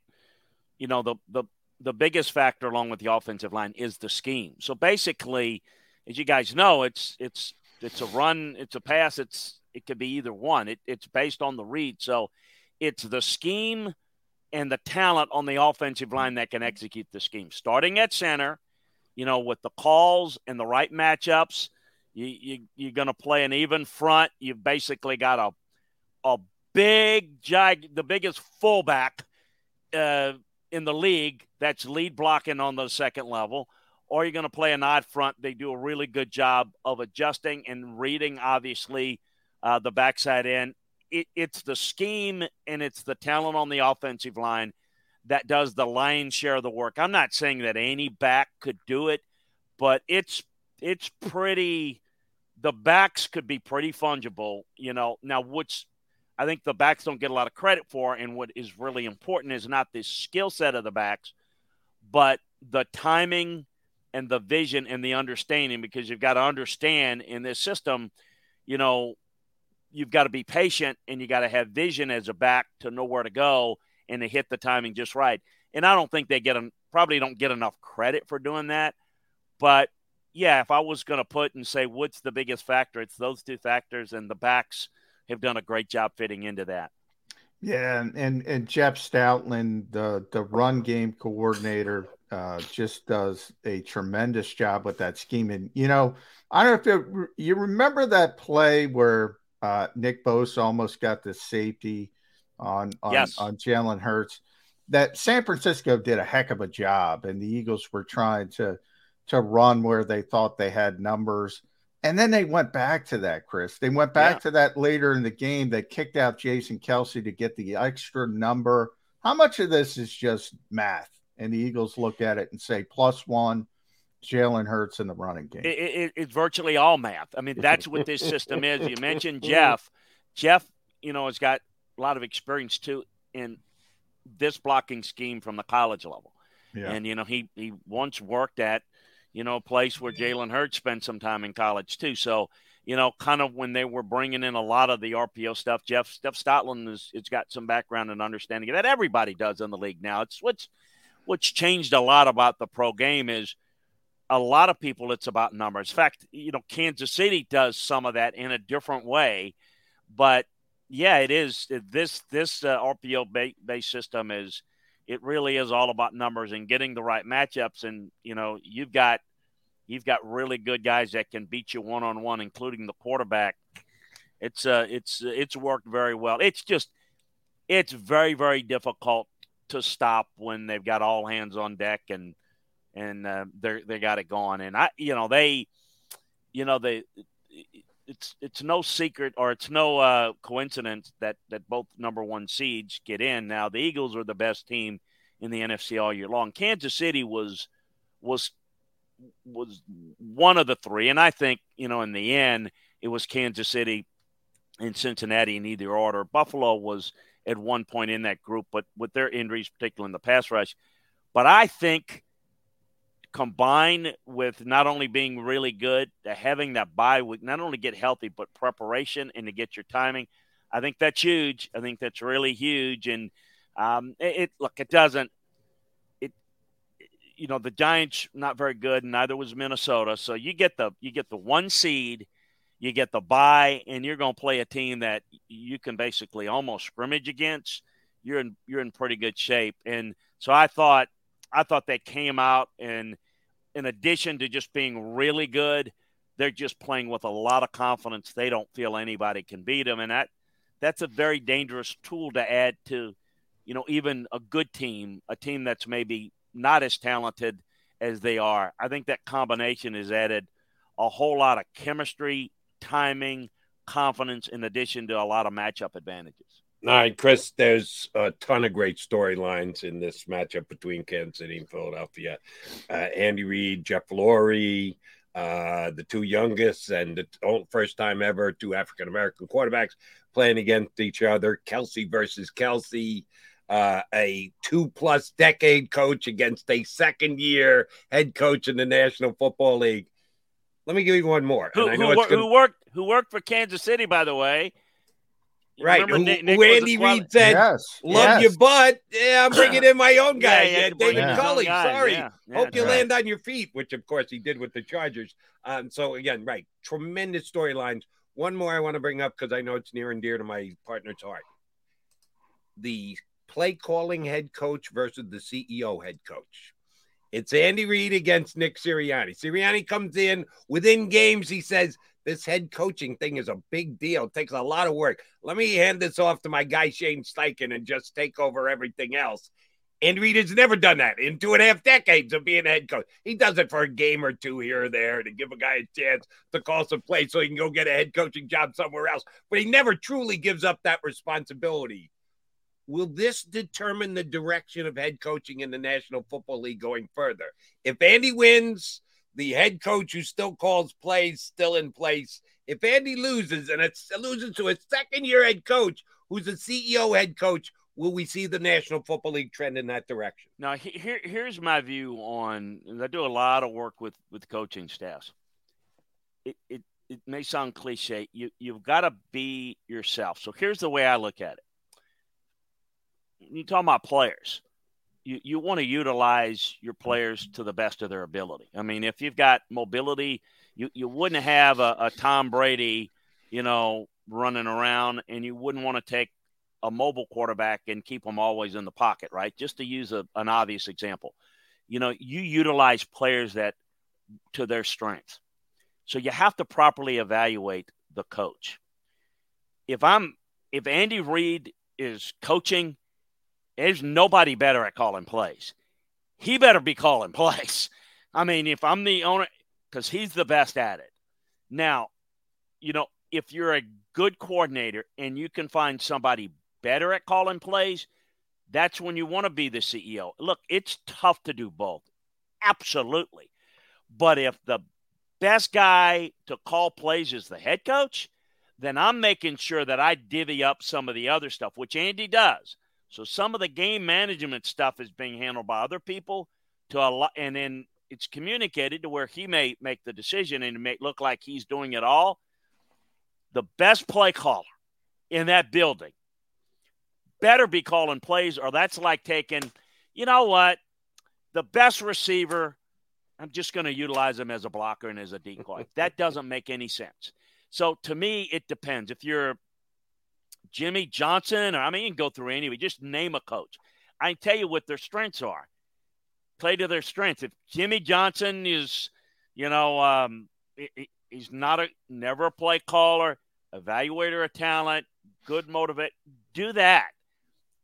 you know, the the the biggest factor along with the offensive line is the scheme. So basically, as you guys know, it's it's it's a run, it's a pass, it's it could be either one. It, it's based on the read. So it's the scheme and the talent on the offensive line that can execute the scheme. Starting at center, you know, with the calls and the right matchups, you, you you're going to play an even front. You've basically got a a big gig, the biggest fullback uh, in the league that's lead blocking on the second level or you're going to play an odd front. They do a really good job of adjusting and reading, obviously, uh, the backside end. It, it's the scheme and it's the talent on the offensive line that does the lion's share of the work. I'm not saying that any back could do it, but it's it's pretty. The backs could be pretty fungible, you know. Now, which I think the backs don't get a lot of credit for, and what is really important is not the skill set of the backs, but the timing and the vision and the understanding because you've got to understand in this system, you know, you've got to be patient and you got to have vision as a back to know where to go and to hit the timing just right. And I don't think they get them probably don't get enough credit for doing that. But yeah, if I was going to put and say what's the biggest factor, it's those two factors, and the backs have done a great job fitting into that. Yeah, and and, Jeff Stoutland, the the run game coordinator, uh, just does a tremendous job with that scheme. And you know, I don't know if it, you remember that play where uh, Nick Bosa almost got the safety on on, yes. on Jalen Hurts. That San Francisco did a heck of a job, and the Eagles were trying to to run where they thought they had numbers. And then they went back to that, Chris. They went back yeah. to that later in the game. They kicked out Jason Kelce to get the extra number. How much of this is just math? And the Eagles look at it and say plus one, Jalen Hurts in the running game. It, it, it's virtually all math. I mean, that's what this system is. You mentioned [laughs] Jeff. Jeff, you know, has got a lot of experience too in this blocking scheme from the college level. Yeah. And you know, he he once worked at, you know, a place where Jalen Hurts spent some time in college too. So, you know, kind of when they were bringing in a lot of the RPO stuff, Jeff Jeff Stoutland has it's got some background and understanding of that. Everybody does in the league now. It's what's what's changed a lot about the pro game is a lot of people it's about numbers. In fact, you know, Kansas City does some of that in a different way, but yeah, it is. This this uh, RPO based system is it really is all about numbers and getting the right matchups. And you know, you've got you've got really good guys that can beat you one on one, including the quarterback. It's uh, it's it's worked very well. It's just it's very very difficult to stop when they've got all hands on deck and and uh, they they got it going. And I, you know, they, you know, they, it's it's no secret or it's no uh, coincidence that that both number one seeds get in. Now the Eagles are the best team in the NFC all year long. Kansas City was was was one of the three, and I think you know in the end it was Kansas City and Cincinnati in either order. Buffalo was at one point in that group, but with their injuries, particularly in the pass rush. But I think combined with not only being really good, having that bye week, not only get healthy, but preparation and to get your timing. I think that's huge. I think that's really huge. And um, it, it look, it doesn't. It, you know, the Giants not very good, and neither was Minnesota. So you get the you get the one seed, you get the bye, and you're going to play a team that you can basically almost scrimmage against. You're in you're in pretty good shape. And so I thought I thought they came out and, in addition to just being really good, they're just playing with a lot of confidence. They don't feel anybody can beat them, and that that's a very dangerous tool to add to, you know, even a good team, a team that's maybe not as talented as they are. I think that combination has added a whole lot of chemistry, timing, confidence, in addition to a lot of matchup advantages. All right, Chris, there's a ton of great storylines in this matchup between Kansas City and Philadelphia. Uh, Andy Reid, Jeff Lurie, uh, the two youngest and the first time ever two African American quarterbacks playing against each other. Kelce versus Kelce, uh, a two plus decade coach against a second year head coach in the National Football League. Let me give you one more. Who, who, gonna... who worked who worked for Kansas City, by the way Right. Who, Nick, Nick Andy Reid said, yes, Love yes. your butt. Yeah, I'm bringing [clears throat] in my own guy, yeah, yeah, David yeah. Culley. Sorry. Yeah, Hope you right. land on your feet, which of course he did with the Chargers. Um, so again, right. Tremendous storylines. One more I want to bring up because I know it's near and dear to my partner's heart. The play calling head coach versus the CEO head coach. It's Andy Reid against Nick Sirianni. Sirianni comes in within games. He says, this head coaching thing is a big deal. It takes a lot of work. Let me hand this off to my guy Shane Steichen and just take over everything else. And Reid has never done that in two and a half decades of being a head coach. He does it for a game or two here or there to give a guy a chance to call some plays so he can go get a head coaching job somewhere else. But he never truly gives up that responsibility. Will this determine the direction of head coaching in the National Football League going further? If Andy wins, the head coach who still calls plays still in place. If Andy loses and it's loses to a second year head coach who's a CEO head coach, will we see the National Football League trend in that direction? Now, here, here's my view on, I do a lot of work with, with coaching staffs. It, it, it may sound cliche. You, you've got to be yourself. So here's the way I look at it. You talk about players you, you want to utilize your players to the best of their ability. I mean, if you've got mobility, you, you wouldn't have a, a Tom Brady, you know, running around, and you wouldn't want to take a mobile quarterback and keep them always in the pocket, right? Just to use a, an obvious example. You know, you utilize players that to their strengths. So you have to properly evaluate the coach. If I'm if Andy Reid is coaching, there's nobody better at calling plays. He better be calling [laughs] plays. I mean, if I'm the owner, because he's the best at it. Now, you know, if you're a good coordinator and you can find somebody better at calling plays, that's when you want to be the CEO. Look, it's tough to do both. Absolutely. But if the best guy to call plays is the head coach, then I'm making sure that I divvy up some of the other stuff, which Andy does. So some of the game management stuff is being handled by other people to a lot, and then it's communicated to where he may make the decision and make look like he's doing it all. The best play caller in that building better be calling plays, or that's like taking, you know what, the best receiver. I'm just going to utilize him as a blocker and as a decoy. that doesn't make any sense. So to me, it depends. If you're Jimmy Johnson, or I mean, you can go through anyway, just name a coach. I can tell you what their strengths are. Play to their strengths. If Jimmy Johnson is, you know, um, he's not a never a play caller, evaluator of talent, good motivate, do that.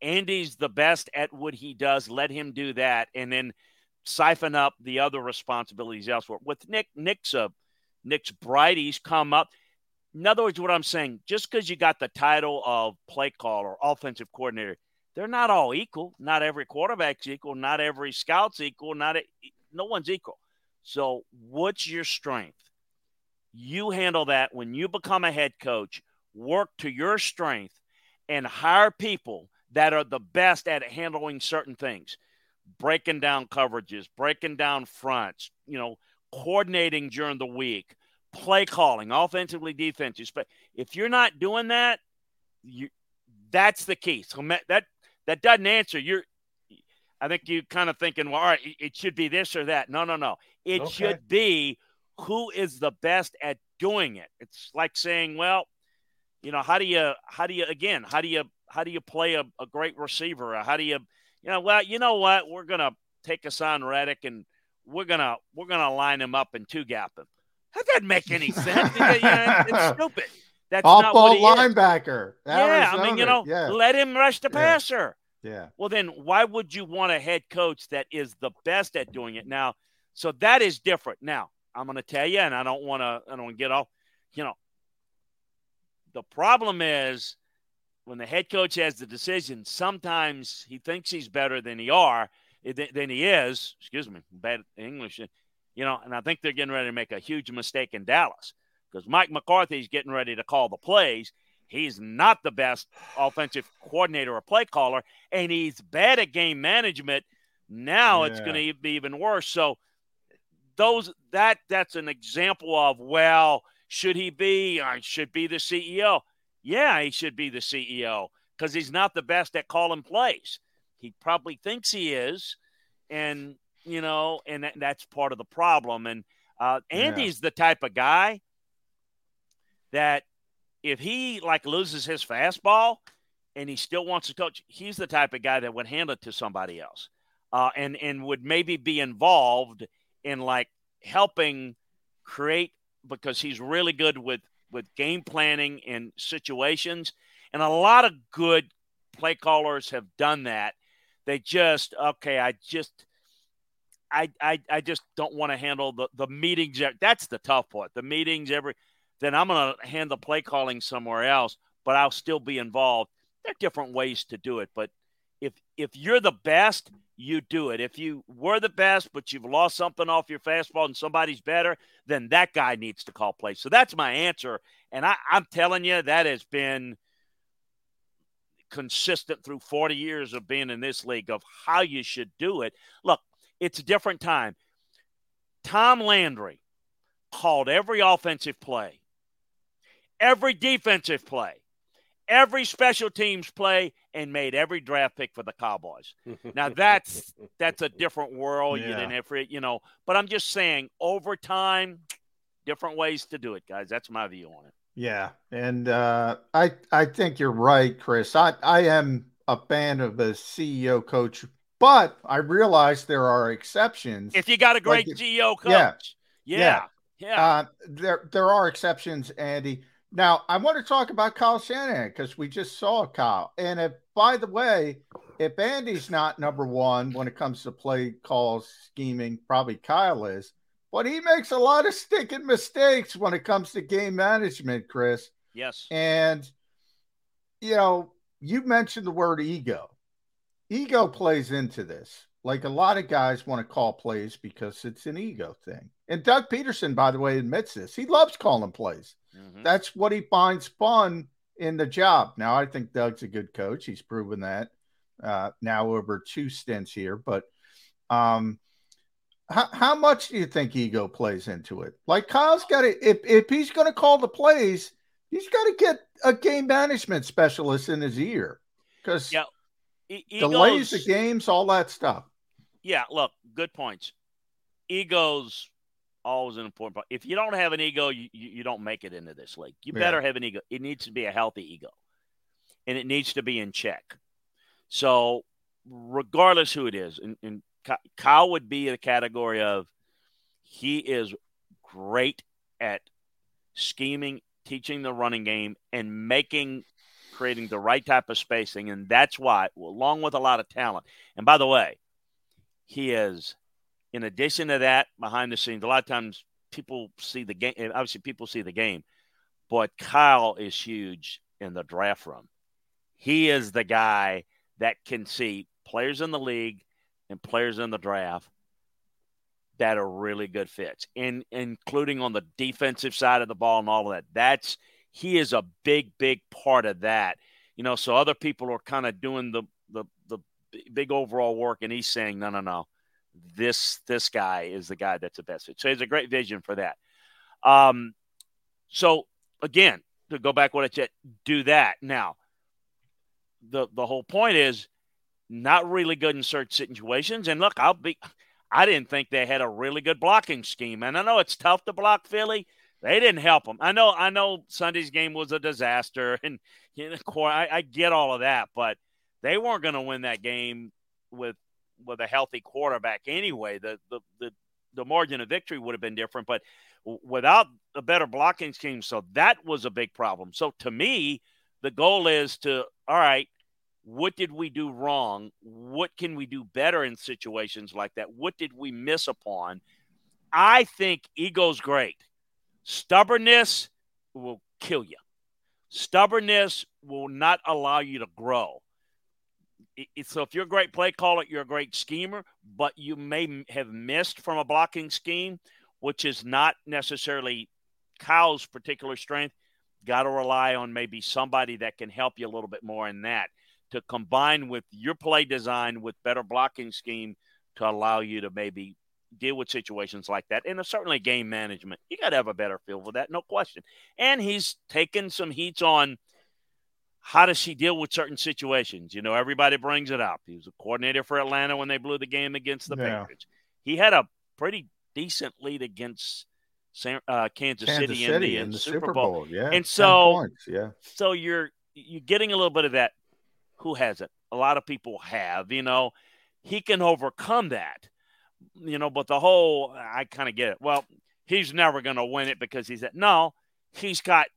Andy's the best at what he does. Let him do that, and then siphon up the other responsibilities elsewhere. With Nick, Nick's a Nick's bright. He's come up. In other words, what I'm saying, just because you got the title of play caller, offensive coordinator, they're not all equal. Not every quarterback's equal. Not every scout's equal. Not a, no one's equal. So, what's your strength? You handle that when you become a head coach. Work to your strength and hire people that are the best at handling certain things, breaking down coverages, breaking down fronts, you know, coordinating during the week, play calling, offensively, defensively. But if you're not doing that, you that's the key. So that that doesn't answer. You're I think you kind of thinking, well, all right, it should be this or that. No, no, no. It okay. should be who is the best at doing it. It's like saying, well, you know, how do you how do you again, how do you how do you play a, a great receiver? How do you you know, well, you know what? We're gonna take Haason Reddick and we're gonna we're gonna line him up and two gap him. That doesn't make any sense. it's [laughs] stupid. That's Off not ball what linebacker. Yeah, I mean, you know, yeah. let him rush the passer. Yeah. Well, then why would you want a head coach that is the best at doing it? Now, so that is different. Now, I'm going to tell you, and I don't want to, I don't want to get off. You know, the problem is when the head coach has the decision. Sometimes he thinks he's better than he are, eh, than he is. Excuse me, bad English. You know, and I think they're getting ready to make a huge mistake in Dallas because Mike McCarthy's getting ready to call the plays. He's not the best offensive coordinator or play caller, and he's bad at game management. Now yeah. it's going to be even worse. So those that that's an example of well, should he be? I should be the CEO. Yeah, he should be the CEO because he's not the best at calling plays. He probably thinks he is, and you know, and that, that's part of the problem. And uh, Andy's yeah. the type of guy that if he like loses his fastball and he still wants to coach, he's the type of guy that would hand it to somebody else, uh, and and would maybe be involved in like helping create because he's really good with with game planning and situations, and a lot of good play callers have done that. They just okay, I just I, I, I just don't want to handle the, the meetings. That's the tough part. The meetings every, then I'm going to hand the play calling somewhere else, but I'll still be involved. There are different ways to do it, but if if you're the best, you do it. If you were the best, but you've lost something off your fastball and somebody's better, then that guy needs to call plays. So that's my answer. And I, I'm telling you, that has been consistent through 40 years of being in this league of how you should do it. Look, it's a different time. Tom Landry called every offensive play, every defensive play, every special teams play, and made every draft pick for the Cowboys. now that's [laughs] that's a different world. Yeah. You didn't have, you know. But I'm just saying, over time, different ways to do it, guys. That's my view on it. Yeah, and uh, I I think you're right, Chris. I I am a fan of the CEO coach, but I realize there are exceptions. If you got a great like, CEO coach, yeah, yeah, yeah. yeah. Uh, there there are exceptions, Andy. Now I want to talk about Kyle Shanahan because we just saw Kyle, and if by the way, if Andy's not number one when it comes to play calls scheming, probably Kyle is. But he makes a lot of stinking mistakes when it comes to game management, Chris. Yes. And, you know, you mentioned the word ego. Ego plays into this. Like a lot of guys want to call plays because it's an ego thing. And Doug Pederson, by the way, admits this. He loves calling plays. Mm-hmm. That's what he finds fun in the job. Now, I think Doug's a good coach. He's proven that uh, now over two stints here. But um, how, how much do you think ego plays into it? Like Kyle's got to, if, if he's going to call the plays, he's got to get a game management specialist in his ear because yeah, e- delays the games, all that stuff. Yeah, look, good points. Egos always an important part. If you don't have an ego, you, you don't make it into this league. You better yeah. have an ego. It needs to be a healthy ego, and it needs to be in check. So, regardless who it is, and, and Kyle would be the category of he is great at scheming, teaching the running game, and making creating the right type of spacing. And that's why, along with a lot of talent. And by the way, he is, in addition to that, behind the scenes, a lot of times people see the game. Obviously, people see the game, but Kyle is huge in the draft room. He is the guy that can see players in the league and players in the draft that are really good fits, in, including on the defensive side of the ball and all of that. That's he is a big, big part of that. You know, so other people are kind of doing the the the big overall work, and he's saying, no, no, no, this this guy is the guy that's the best fit. So he's a great vision for that. Um, so again, to go back what I said, do that now. The the whole point is not really good in certain situations. And look, I'll be I didn't think they had a really good blocking scheme. And I know it's tough to block Philly. They didn't help them. I know I know Sunday's game was a disaster [laughs] and I, I get all of that, but they weren't going to win that game with with a healthy quarterback anyway. The the the the margin of victory would have been different, but without a better blocking scheme, so that was a big problem. So to me, the goal is to all right, what did we do wrong? What can we do better in situations like that? What did we miss upon? I think ego's great. Stubbornness will kill you. Stubbornness will not allow you to grow. So if you're a great play caller, you're a great schemer, but you may have missed from a blocking scheme, which is not necessarily Kyle's particular strength. Got to rely on maybe somebody that can help you a little bit more in that to combine with your play design with better blocking scheme to allow you to maybe deal with situations like that. And certainly game management. You got to have a better feel for that, no question. And he's taken some heats on how does he deal with certain situations. You know, everybody brings it up. He was a coordinator for Atlanta when they blew the game against the yeah. Patriots. He had a pretty decent lead against uh, Kansas, Kansas, City, in, the, in the, Super Bowl. Bowl. Yeah, and so points, yeah, so you're you're getting a little bit of that who hasn't? A lot of people have, you know. He can overcome that, you know, but the whole, I kind of get it. Well, he's never going to win it because he's at, no, he's got,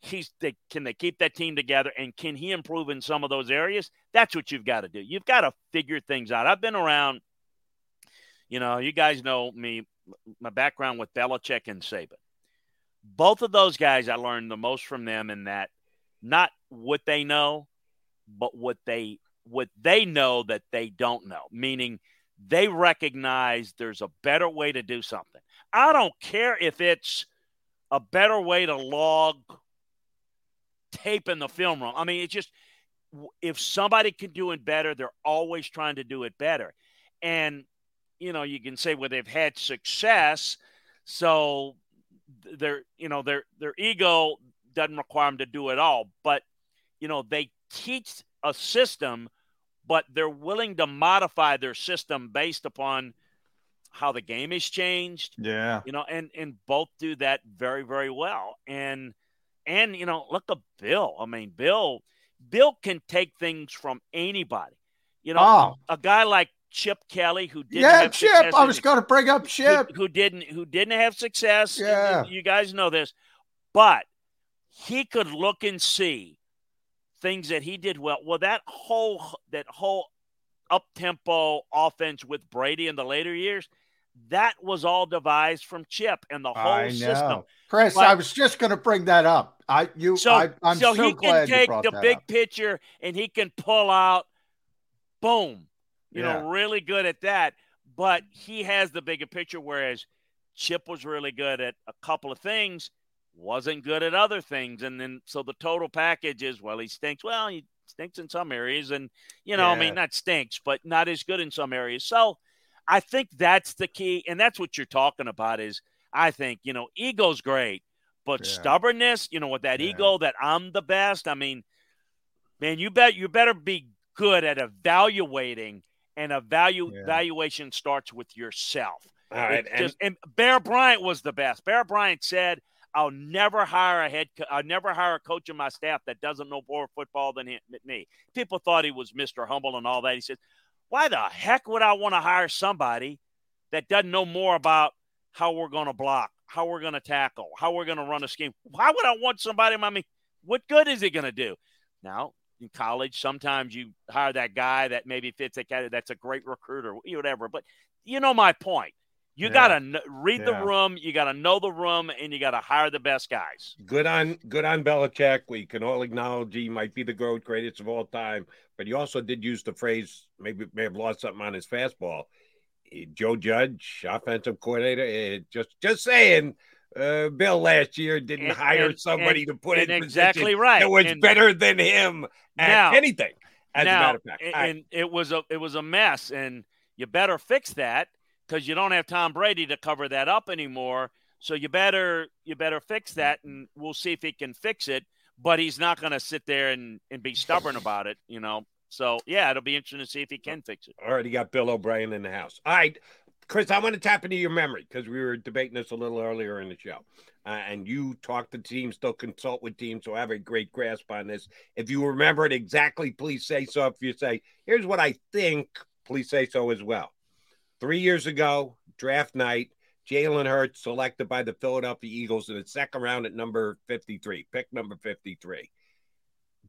he's, they, can they keep that team together and can he improve in some of those areas? That's what you've got to do. You've got to figure things out. I've been around, you know, you guys know me, my background with Belichick and Saban. Both of those guys, I learned the most from them in that not what they know, but what they what they know that they don't know, meaning they recognize there's a better way to do something. I don't care if it's a better way to log tape in the film room. I mean, it's just if somebody can do it better, they're always trying to do it better. And you know, you can say well they've had success, so their you know their their ego doesn't require them to do it all, but you know they teach a system, but they're willing to modify their system based upon how the game has changed. Yeah. You know, and and both do that very, very well. And and you know, look at Bill. I mean, Bill, Bill can take things from anybody. You know, oh. a guy like Chip Kelly, who didn't yeah, have Chip. I was going to bring up Chip, who, who, didn't who didn't have success. Yeah, you guys know this, but he could look and see things that he did well. Well, that whole that whole up tempo offense with Brady in the later years, that was all devised from Chip and the whole system. Chris, I was just going to bring that up. I you So, I, I'm so, so, he can take the big up. picture and he can pull out, boom, you Yeah. know, really good at that. But he has the bigger picture, whereas Chip was really good at a couple of things, wasn't good at other things, and then so the total package is well, he stinks. Well, he stinks in some areas, and you know, I mean, not stinks, but not as good in some areas. So I think that's the key, and that's what you're talking about. Is I think you know, ego's great, but Yeah. stubbornness, you know, with that Yeah. ego that I'm the best. I mean, man, you bet you better be good at evaluating, and evalu- Yeah. evaluation starts with yourself. All right, It and- just- and Bear Bryant was the best. Bear Bryant said, "I'll never hire a head. Co- I'll never hire a coach in my staff that doesn't know more football than him, me." People thought he was Mister Humble and all that. He says, "Why the heck would I want to hire somebody that doesn't know more about how we're going to block, how we're going to tackle, how we're going to run a scheme? Why would I want somebody? I mean, what good is he going to do?" Now, in college, sometimes you hire that guy that maybe fits a category. That's a great recruiter, whatever. But you know my point. You Yeah. got to kn- read the room. You got to know the room, and you got to hire the best guys. Good on good on Belichick. We can all acknowledge he might be the greatest of all time. But he also did use the phrase, maybe may have lost something on his fastball. Joe Judge, offensive coordinator, eh, just just saying. Uh, Bill last year didn't And- hire and- somebody and- to put in exactly right. It was better than him at Now- anything. As now, a matter of fact, and, and it was a it was a mess, and you better fix that because you don't have Tom Brady to cover that up anymore. So you better you better fix that, and we'll see if he can fix it. But he's not going to sit there and, and be stubborn about it, you know. So yeah, it'll be interesting to see if he can fix it. already got Bill O'Brien in the house. All right, Chris, I want to tap into your memory because we were debating this a little earlier in the show. Uh, and you talk to teams, still consult with teams, so I have a great grasp on this. If you remember it exactly, please say so. If you say, here's what I think, please say so as well. Three years ago, draft night, Jalen Hurts selected by the Philadelphia Eagles in the second round at number 53, pick number 53.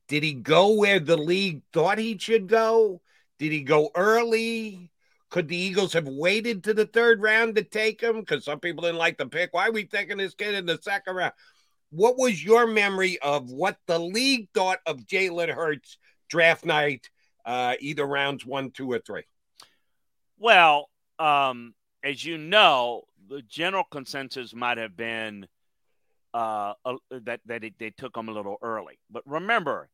Did he go where the league thought he should go? Did he go early? Could the Eagles have waited to the third round to take him? Because some people didn't like the pick. Why are we taking this kid in the second round? What was your memory of what the league thought of Jalen Hurts draft night, uh, either rounds one, two, or three? Well, um, as you know, the general consensus might have been uh, uh, that that it, they took him a little early. But remember,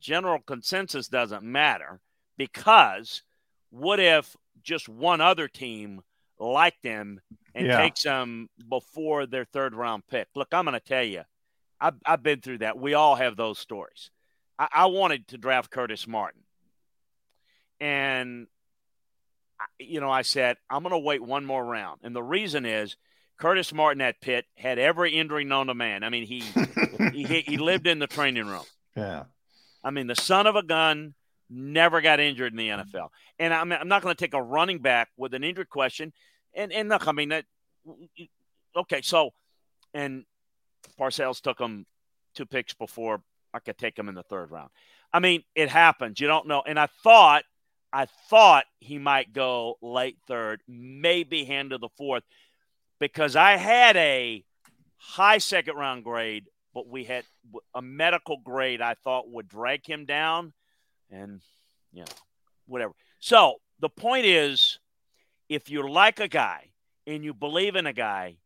general consensus doesn't matter because what if just one other team liked him and Yeah. takes him before their third round pick? Look, I'm going to tell you, I've, I've been through that. We all have those stories. I, I wanted to draft Curtis Martin, and you know, I said, I'm going to wait one more round. And the reason is Curtis Martin at Pitt had every injury known to man. I mean, he, [laughs] he, he lived in the training room. Yeah. I mean, the son of a gun never got injured in the NFL. And I'm, I'm not going to take a running back with an injury question. And, and look, I mean, that, okay, so, and Parcells took him two picks before I could take him in the third round. I mean, it happens. You don't know. And I thought, I thought he might go late third, maybe hand to the fourth, because I had a high second round grade, but we had a medical grade I thought would drag him down, and you know, whatever. So the point is, if you like a guy and you believe in a guy,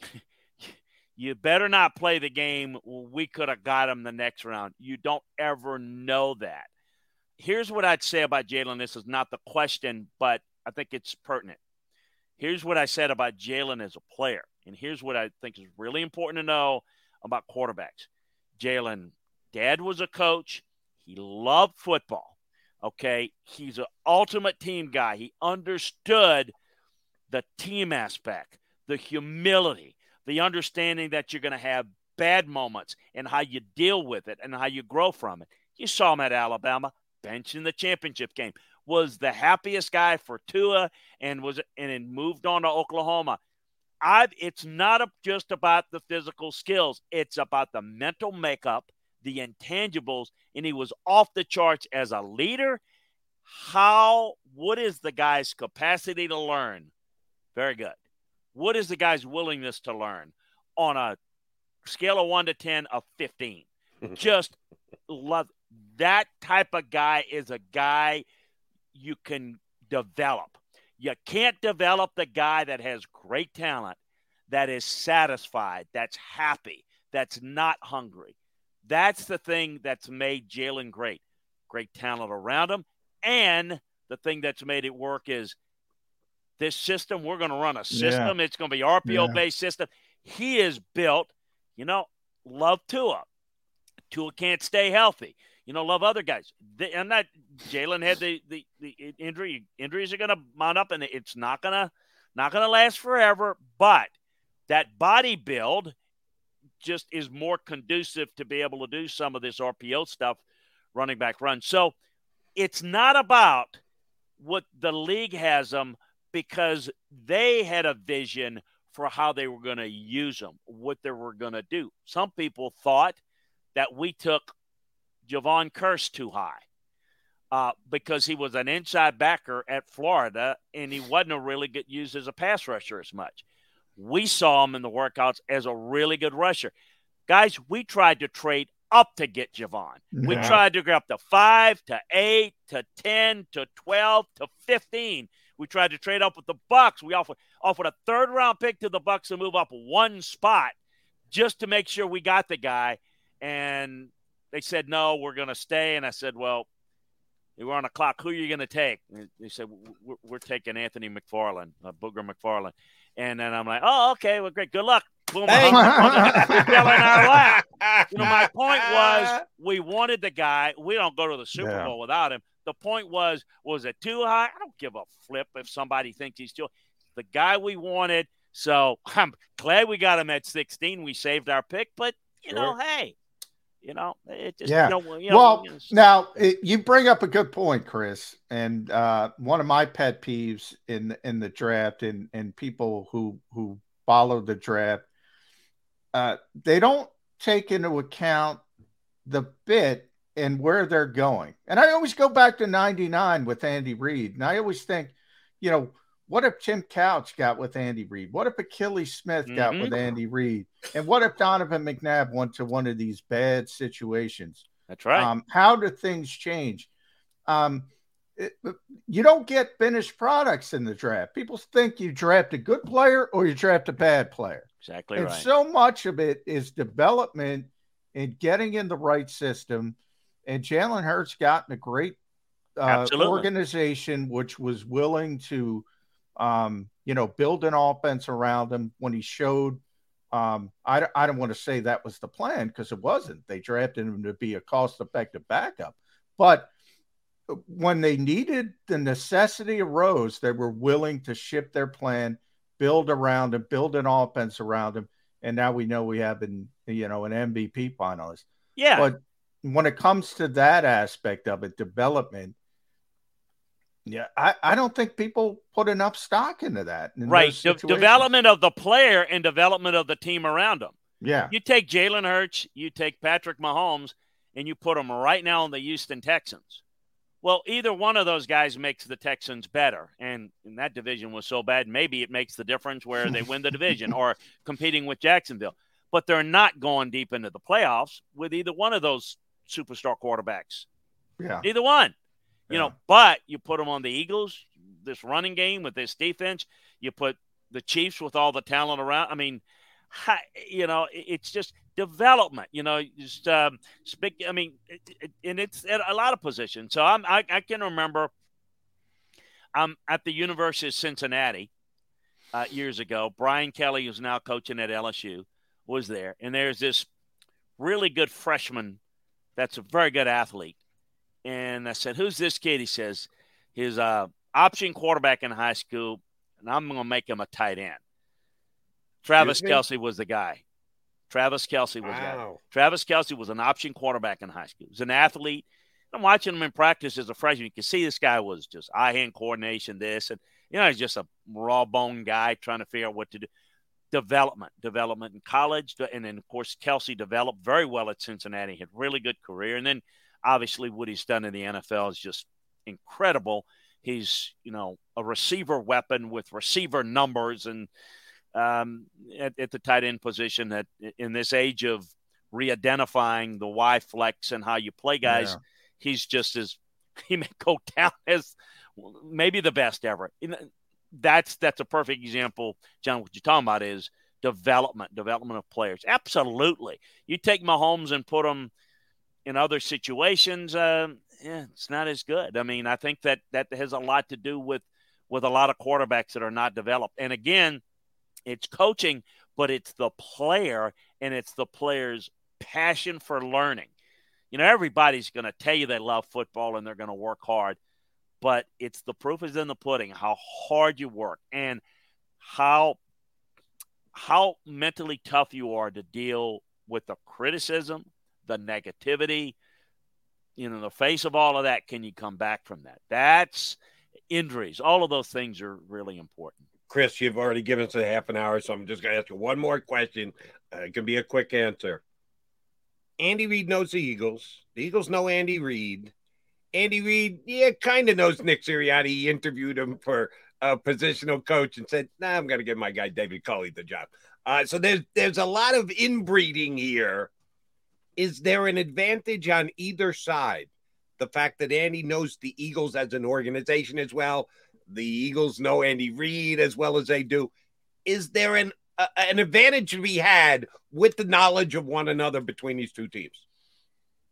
[laughs] you better not play the game. "Well, we could have got him the next round. You don't ever know that. Here's what I'd say about Jalen. This is not the question, but I think it's pertinent. Here's what I said about Jalen as a player. And here's what I think is really important to know about quarterbacks. Jalen, dad was a coach. He loved football. Okay. He's an ultimate team guy. He understood the team aspect, the humility, the understanding that you're going to have bad moments and how you deal with it and how you grow from it. You saw him at Alabama, bench in the championship game, was the happiest guy for Tua and was and then moved on to Oklahoma. I it's not just about the physical skills, it's about the mental makeup, the intangibles, and he was off the charts as a leader. How what is the guy's capacity to learn? Very good. What is the guy's willingness to learn on a scale of one to 10 of 15? [laughs] Just love that type of guy is a guy you can develop. You can't develop the guy that has great talent, that is satisfied, that's happy, that's not hungry. That's the thing that's made Jalen great. Great talent around him. And the thing that's made it work is this system. We're going to run a system. Yeah. It's going to be RPO based system. He is built, you know, love Tua. Tua can't stay healthy. You know, love other guys. I'm not. Jalen had the, the the injury. Injuries are going to mount up, and it's not gonna not gonna last forever. But that body build just is more conducive to be able to do some of this RPO stuff, running back run. So it's not about what the league has them because they had a vision for how they were going to use them, what they were going to do. Some people thought that we took Jevon Kearse too high uh, because he was an inside backer at Florida and he wasn't really get used as a pass rusher as much. We saw him in the workouts as a really good rusher. Guys, we tried to trade up to get Jevon. Yeah. We tried to go up to five, to eight, to 10, to 12, to 15 we tried to trade up with the Bucs. We offered offered a third round pick to the Bucs to move up one spot just to make sure we got the guy. And they said no, we're going to stay. And I said, well, we were on a clock. Who are you going to take? And they said we're, we're taking Anthony McFarland, uh, Booger McFarland. And then I'm like, oh, okay, well, great, good luck. Boom, hey. fell in our [laughs] lap. You know, my point was we wanted the guy. We don't go to the Super yeah. Bowl without him. The point was, was it too high? I don't give a flip if somebody thinks he's too. The guy we wanted. So [laughs] I'm glad we got him at 16. We saved our pick, but you sure. know, hey, you know, it just yeah. You know, you know, well, now it, you bring up a good point, Chris, and uh, one of my pet peeves in in the draft and and people who who follow the draft, uh, they don't take into account the bit and where they're going. And I always go back to 99 with Andy Reid. And I always think, you know, what if Tim Couch got with Andy Reid? What if Akili Smith got mm-hmm. with Andy Reid? And what if Donovan McNabb went to one of these bad situations? That's right. Um, how do things change? Um, it, you don't get finished products in the draft. People think you draft a good player or you draft a bad player. Exactly and right. so much of it is development and getting in the right system and Jalen Hurts got in a great uh, organization which was willing to, um, you know, build an offense around him when he showed. Um, I, I don't want to say that was the plan because it wasn't. They drafted him to be a cost effective backup. But when they needed the necessity arose, they were willing to ship their plan, build around him, build an offense around him. And now we know we have an, you know, an MVP finalist. Yeah. But when it comes to that aspect of it, development, yeah, I, I don't think people put enough stock into that. In right. De- development of the player and development of the team around them. Yeah. You take Jalen Hurts, you take Patrick Mahomes, and you put them right now in the Houston Texans. Well, either one of those guys makes the Texans better. And, and that division was so bad, maybe it makes the difference where they win the division [laughs] or competing with Jacksonville. But they're not going deep into the playoffs with either one of those superstar quarterbacks. Yeah. Either one. You yeah. know, but you put them on the Eagles, this running game with this defense, you put the Chiefs with all the talent around. I mean, you know, it's just development. You know, just um, speak. I mean, and it's at a lot of positions. So I'm, I, I can remember. I'm at the University of Cincinnati uh, years ago. Brian Kelly, who's now coaching at LSU, was there, and there's this really good freshman that's a very good athlete. And I said, Who's this kid? He says, His uh, option quarterback in high school, and I'm going to make him a tight end. Travis Kelce was the guy. Travis Kelce was wow. that. Travis Kelce was an option quarterback in high school. He was an athlete. I'm watching him in practice as a freshman. You can see this guy was just eye hand coordination, this, and you know, he's just a raw bone guy trying to figure out what to do. Development, development in college, and then of course Kelce developed very well at Cincinnati. Had really good career, and then obviously what he's done in the NFL is just incredible. He's you know a receiver weapon with receiver numbers and um, at, at, the tight end position that in this age of re-identifying the Y flex and how you play guys, yeah. he's just as [laughs] he may go down as maybe the best ever. That's that's a perfect example, John. What you're talking about is development, development of players. Absolutely, you take Mahomes and put him in other situations. Uh, yeah, it's not as good. I mean, I think that that has a lot to do with with a lot of quarterbacks that are not developed. And again, it's coaching, but it's the player and it's the player's passion for learning. You know, everybody's going to tell you they love football and they're going to work hard, but it's the proof is in the pudding how hard you work and how how mentally tough you are to deal with the criticism, the negativity, you know, in the face of all of that, can you come back from that? That's injuries. All of those things are really important. Chris, you've already given us a half an hour, so I'm just going to ask you one more question. Uh, it can be a quick answer. Andy Reid knows the Eagles. The Eagles know Andy Reid. Andy Reid, yeah, kind of knows Nick Sirianni. He interviewed him for a positional coach and said, "Nah, I'm going to give my guy David Culley the job." Uh, so there's there's a lot of inbreeding here. Is there an advantage on either side? The fact that Andy knows the Eagles as an organization as well, the Eagles know Andy Reid as well as they do. Is there an uh, an advantage to be had with the knowledge of one another between these two teams?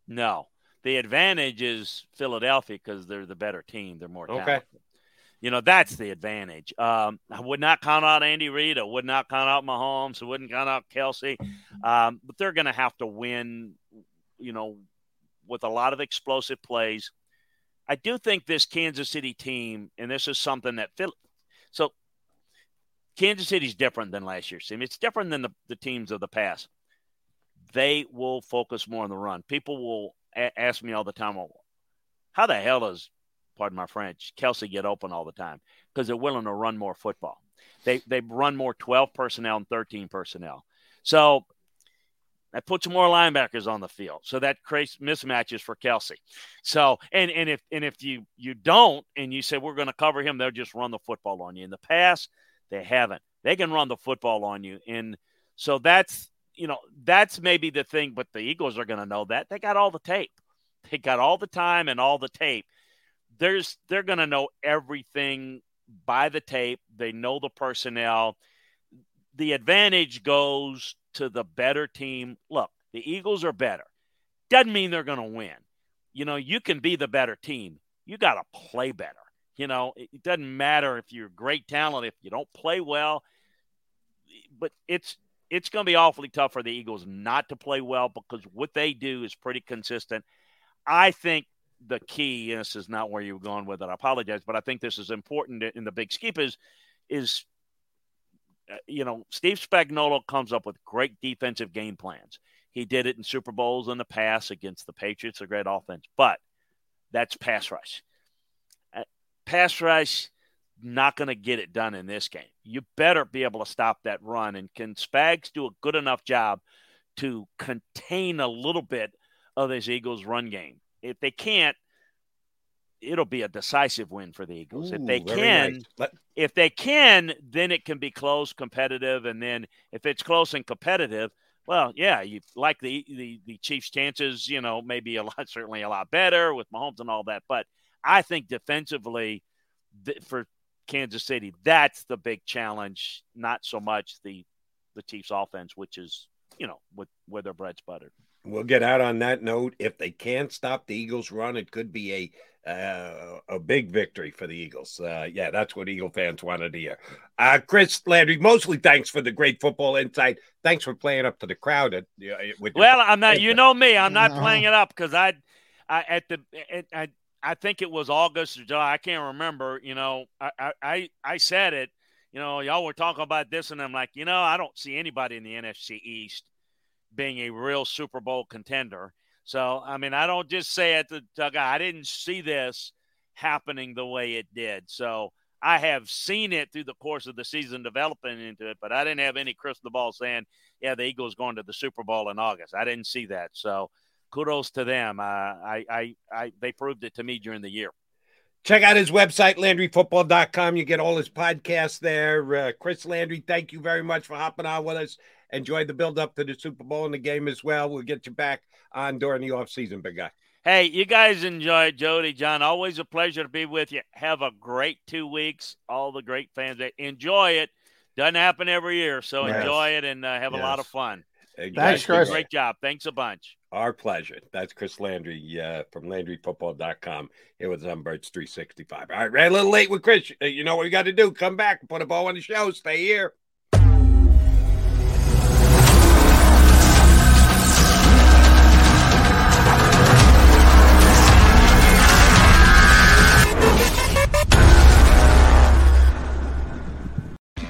No, the advantage is Philadelphia because they're the better team. They're more talented. Okay. You know that's the advantage. Um, I would not count out Andy Reid. I would not count out Mahomes. I wouldn't count out Kelce. Um, but they're going to have to win. You know, with a lot of explosive plays I do think this Kansas City team, and this is something that Phil, so Kansas City's different than last year's team. It's different than the, the teams of the past. They will focus more on the run. People will a- ask me all the time, well, how the hell does, pardon my French, Kelce get open all the time? Because they're willing to run more football. They they run more 12 personnel and 13 personnel. So that puts more linebackers on the field. So that creates mismatches for Kelce. So and and if and if you you don't and you say we're going to cover him, they'll just run the football on you. In the past, they haven't. They can run the football on you. And so that's you know, that's maybe the thing, but the Eagles are going to know that. They got all the tape. They got all the time and all the tape. There's they're going to know everything by the tape. They know the personnel. The advantage goes to the better team. Look, the Eagles are better. Doesn't mean they're going to win. You know, you can be the better team. You got to play better. You know, it doesn't matter if you're great talent if you don't play well. But it's it's going to be awfully tough for the Eagles not to play well because what they do is pretty consistent. I think the key, and this is not where you were going with it. I apologize, but I think this is important in the big skip is is uh, you know, Steve Spagnuolo comes up with great defensive game plans. He did it in Super Bowls in the past against the Patriots, a great offense, but that's pass rush. Uh, pass rush, not going to get it done in this game. You better be able to stop that run. And can Spags do a good enough job to contain a little bit of this Eagles run game? If they can't, it'll be a decisive win for the Eagles. Ooh, if they can, nice. Let- if they can, then it can be close, competitive, and then if it's close and competitive, well, yeah, you like the the the Chiefs' chances, you know, maybe a lot, [laughs] certainly a lot better with Mahomes and all that. But I think defensively, th- for Kansas City, that's the big challenge. Not so much the the Chiefs' offense, which is you know with where their bread's buttered. We'll get out on that note. If they can't stop the Eagles' run, it could be a uh, a big victory for the Eagles. Uh, yeah, that's what Eagle fans wanted to hear. Uh, Chris Landry, mostly thanks for the great football insight. Thanks for playing up to the crowd. At, with well, I'm not. You know me. I'm not playing it up because I, I at the at, I I think it was August or July. I can't remember. You know, I I I said it. You know, y'all were talking about this, and I'm like, you know, I don't see anybody in the NFC East being a real Super Bowl contender. So, I mean, I don't just say it to Doug. I didn't see this happening the way it did. So, I have seen it through the course of the season developing into it, but I didn't have any crystal ball saying, yeah, the Eagles going to the Super Bowl in August. I didn't see that. So, kudos to them. Uh, I, I, I, they proved it to me during the year. Check out his website, LandryFootball.com. You get all his podcasts there. Uh, Chris Landry, thank you very much for hopping on with us. Enjoy the build up to the Super Bowl and the game as well. We'll get you back on during the off season, big guy. Hey, you guys enjoy Jody, John. Always a pleasure to be with you. Have a great two weeks. All the great fans, that enjoy it. Doesn't happen every year, so yes. enjoy it and uh, have yes. a lot of fun. Thanks, Chris. Great job. Thanks a bunch. Our pleasure. That's Chris Landry uh, from LandryFootball.com. It was on Birds 365. All right, ran a little late with Chris. Uh, you know what we got to do? Come back, put a ball on the show. Stay here.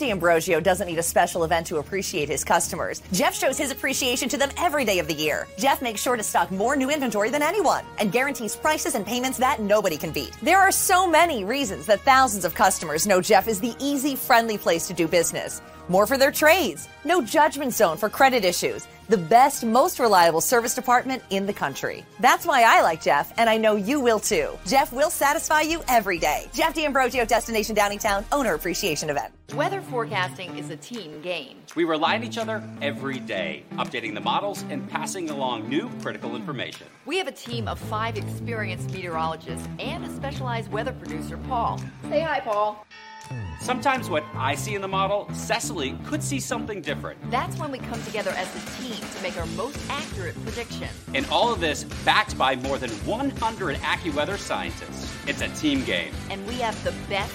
D'Ambrosio doesn't need a special event to appreciate his customers. Jeff shows his appreciation to them every day of the year. Jeff makes sure to stock more new inventory than anyone and guarantees prices and payments that nobody can beat. There are so many reasons that thousands of customers know Jeff is the easy, friendly place to do business. More for their trades. No judgment zone for credit issues the best, most reliable service department in the country. That's why I like Jeff, and I know you will too. Jeff will satisfy you every day. Jeff D'Ambrosio, Destination Downingtown, Owner Appreciation Event. Weather forecasting is a team game. We rely on each other every day, updating the models and passing along new critical information. We have a team of five experienced meteorologists and a specialized weather producer, Paul. Say hi, Paul. Sometimes what I see in the model, Cecily could see something different. That's when we come together as a team to make our most accurate prediction. And all of this backed by more than 100 AccuWeather scientists. It's a team game. And we have the best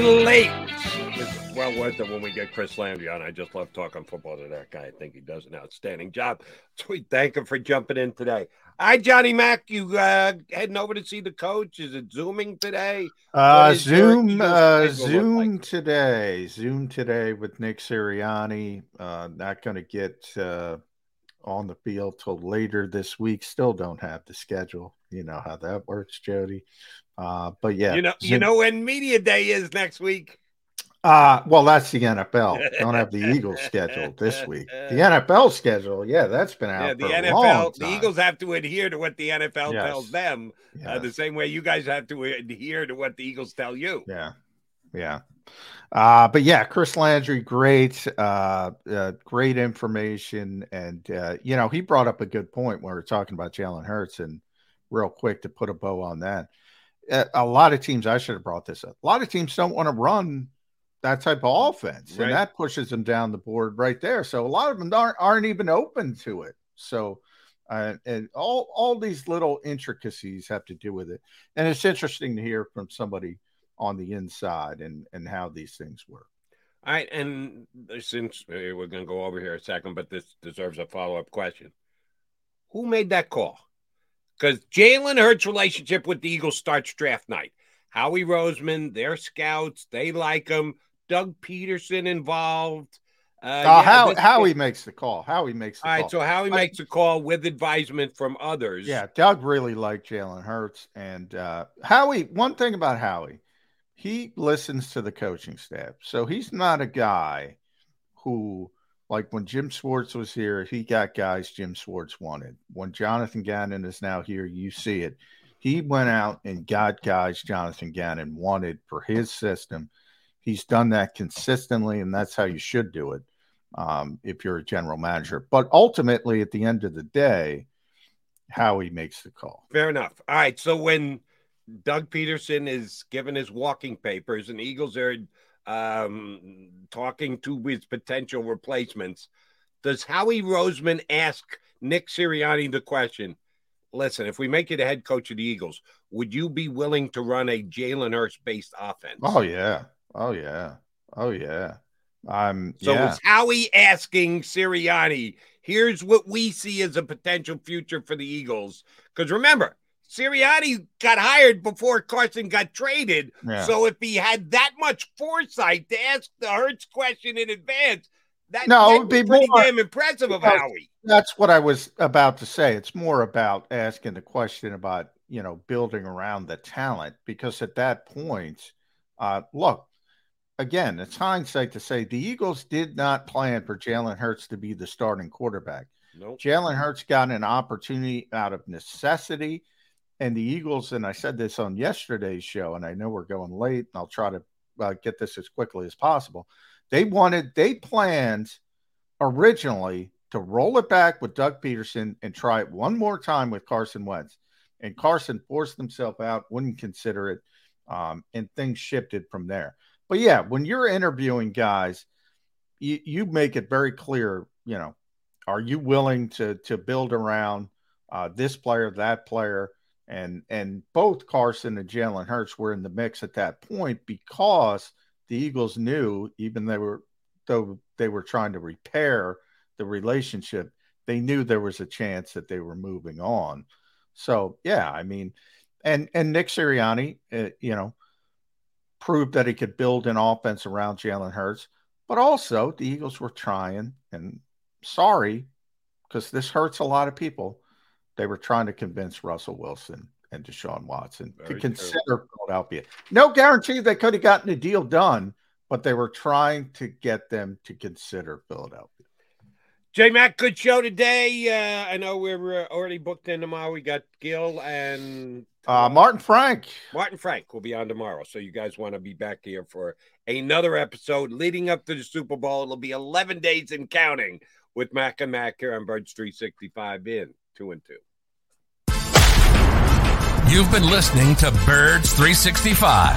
Little late. It's well worth it when we get Chris Landry on. I just love talking football to that guy. I think he does an outstanding job. So we thank him for jumping in today. Hi, Johnny Mack. You uh, heading over to see the coach? Is it zooming today? Uh, Zoom, uh, Zoom like? today. Zoom today with Nick Sirianni. Uh, not going to get uh, on the field till later this week. Still don't have the schedule. You know how that works, Jody. Uh, but yeah, you know, you know when media day is next week. Uh, well, that's the NFL. Don't have the Eagles scheduled this week. The [laughs] NFL schedule, yeah, that's been out. Yeah, the NFL, the Eagles have to adhere to what the NFL yes. tells them, yes. uh, the same way you guys have to adhere to what the Eagles tell you. Yeah, yeah. Uh, but yeah, Chris Landry, great, uh, uh, great information, and uh, you know he brought up a good point when we are talking about Jalen Hurts, and real quick to put a bow on that. A lot of teams, I should have brought this up. A lot of teams don't want to run that type of offense, right. and that pushes them down the board right there. So a lot of them aren't aren't even open to it. So, uh, and all all these little intricacies have to do with it, and it's interesting to hear from somebody on the inside and and how these things work. All right, and since uh, we're going to go over here a second, but this deserves a follow up question: Who made that call? Because Jalen Hurts' relationship with the Eagles starts draft night. Howie Roseman, their scouts, they like him. Doug Pederson involved. Uh, uh, yeah, how how he makes the call. How he makes the all call. right. So how he makes a call with advisement from others. Yeah, Doug really liked Jalen Hurts and uh, Howie. One thing about Howie, he listens to the coaching staff. So he's not a guy who, like when Jim Schwartz was here, he got guys Jim Schwartz wanted. When Jonathan Gannon is now here, you see it. He went out and got guys Jonathan Gannon wanted for his system He's done that consistently, and that's how you should do it um, if you're a general manager. But ultimately, at the end of the day, how he makes the call. Fair enough. All right. So when Doug Pederson is given his walking papers and Eagles are um, talking to his potential replacements, does Howie Roseman ask Nick Sirianni the question? Listen, if we make you the head coach of the Eagles, would you be willing to run a Jalen Hurts based offense? Oh yeah, Oh yeah. Oh yeah. Um so yeah. it's Howie asking Sirianni, here's what we see as a potential future for the Eagles. Because remember, Sirianni got hired before Carson got traded. Yeah. So if he had that much foresight to ask the Hurts question in advance, that, no, it would be pretty more, damn impressive of Howie. That's what I was about to say. It's more about asking the question about, you know, building around the talent because at that point, uh, look, again, it's hindsight to say the Eagles did not plan for Jalen Hurts to be the starting quarterback. Nope. Jalen Hurts got an opportunity out of necessity. And the Eagles, and I said this on yesterday's show, and I know we're going late, and I'll try to uh, get this as quickly as possible. They wanted, they planned originally to roll it back with Doug Pederson and try it one more time with Carson Wentz. And Carson forced himself out, wouldn't consider it, um, and things shifted from there. But yeah, when you're interviewing guys, you, you make it very clear, you know, are you willing to to build around uh, this player, that player, and and both Carson and Jalen Hurts were in the mix at that point because the Eagles knew, even they were though they were trying to repair the relationship, they knew there was a chance that they were moving on. So yeah, I mean, and and Nick Sirianni, uh, you know, proved that he could build an offense around Jalen Hurts. But also, the Eagles were trying, and sorry, because this hurts a lot of people. They were trying to convince Russell Wilson and Deshaun Watson Very to consider true. Philadelphia. No guarantee they could have gotten a deal done, but they were trying to get them to consider Philadelphia. J Mac, good show today. Uh, I know we're uh, already booked in tomorrow. We got Gil and uh, Martin Frank. Martin Frank will be on tomorrow. So you guys want to be back here for another episode leading up to the Super Bowl. It'll be 11 days and counting with Mac and Mac here on Birds 365 in two and two. You've been listening to Birds 365,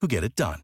who get it done.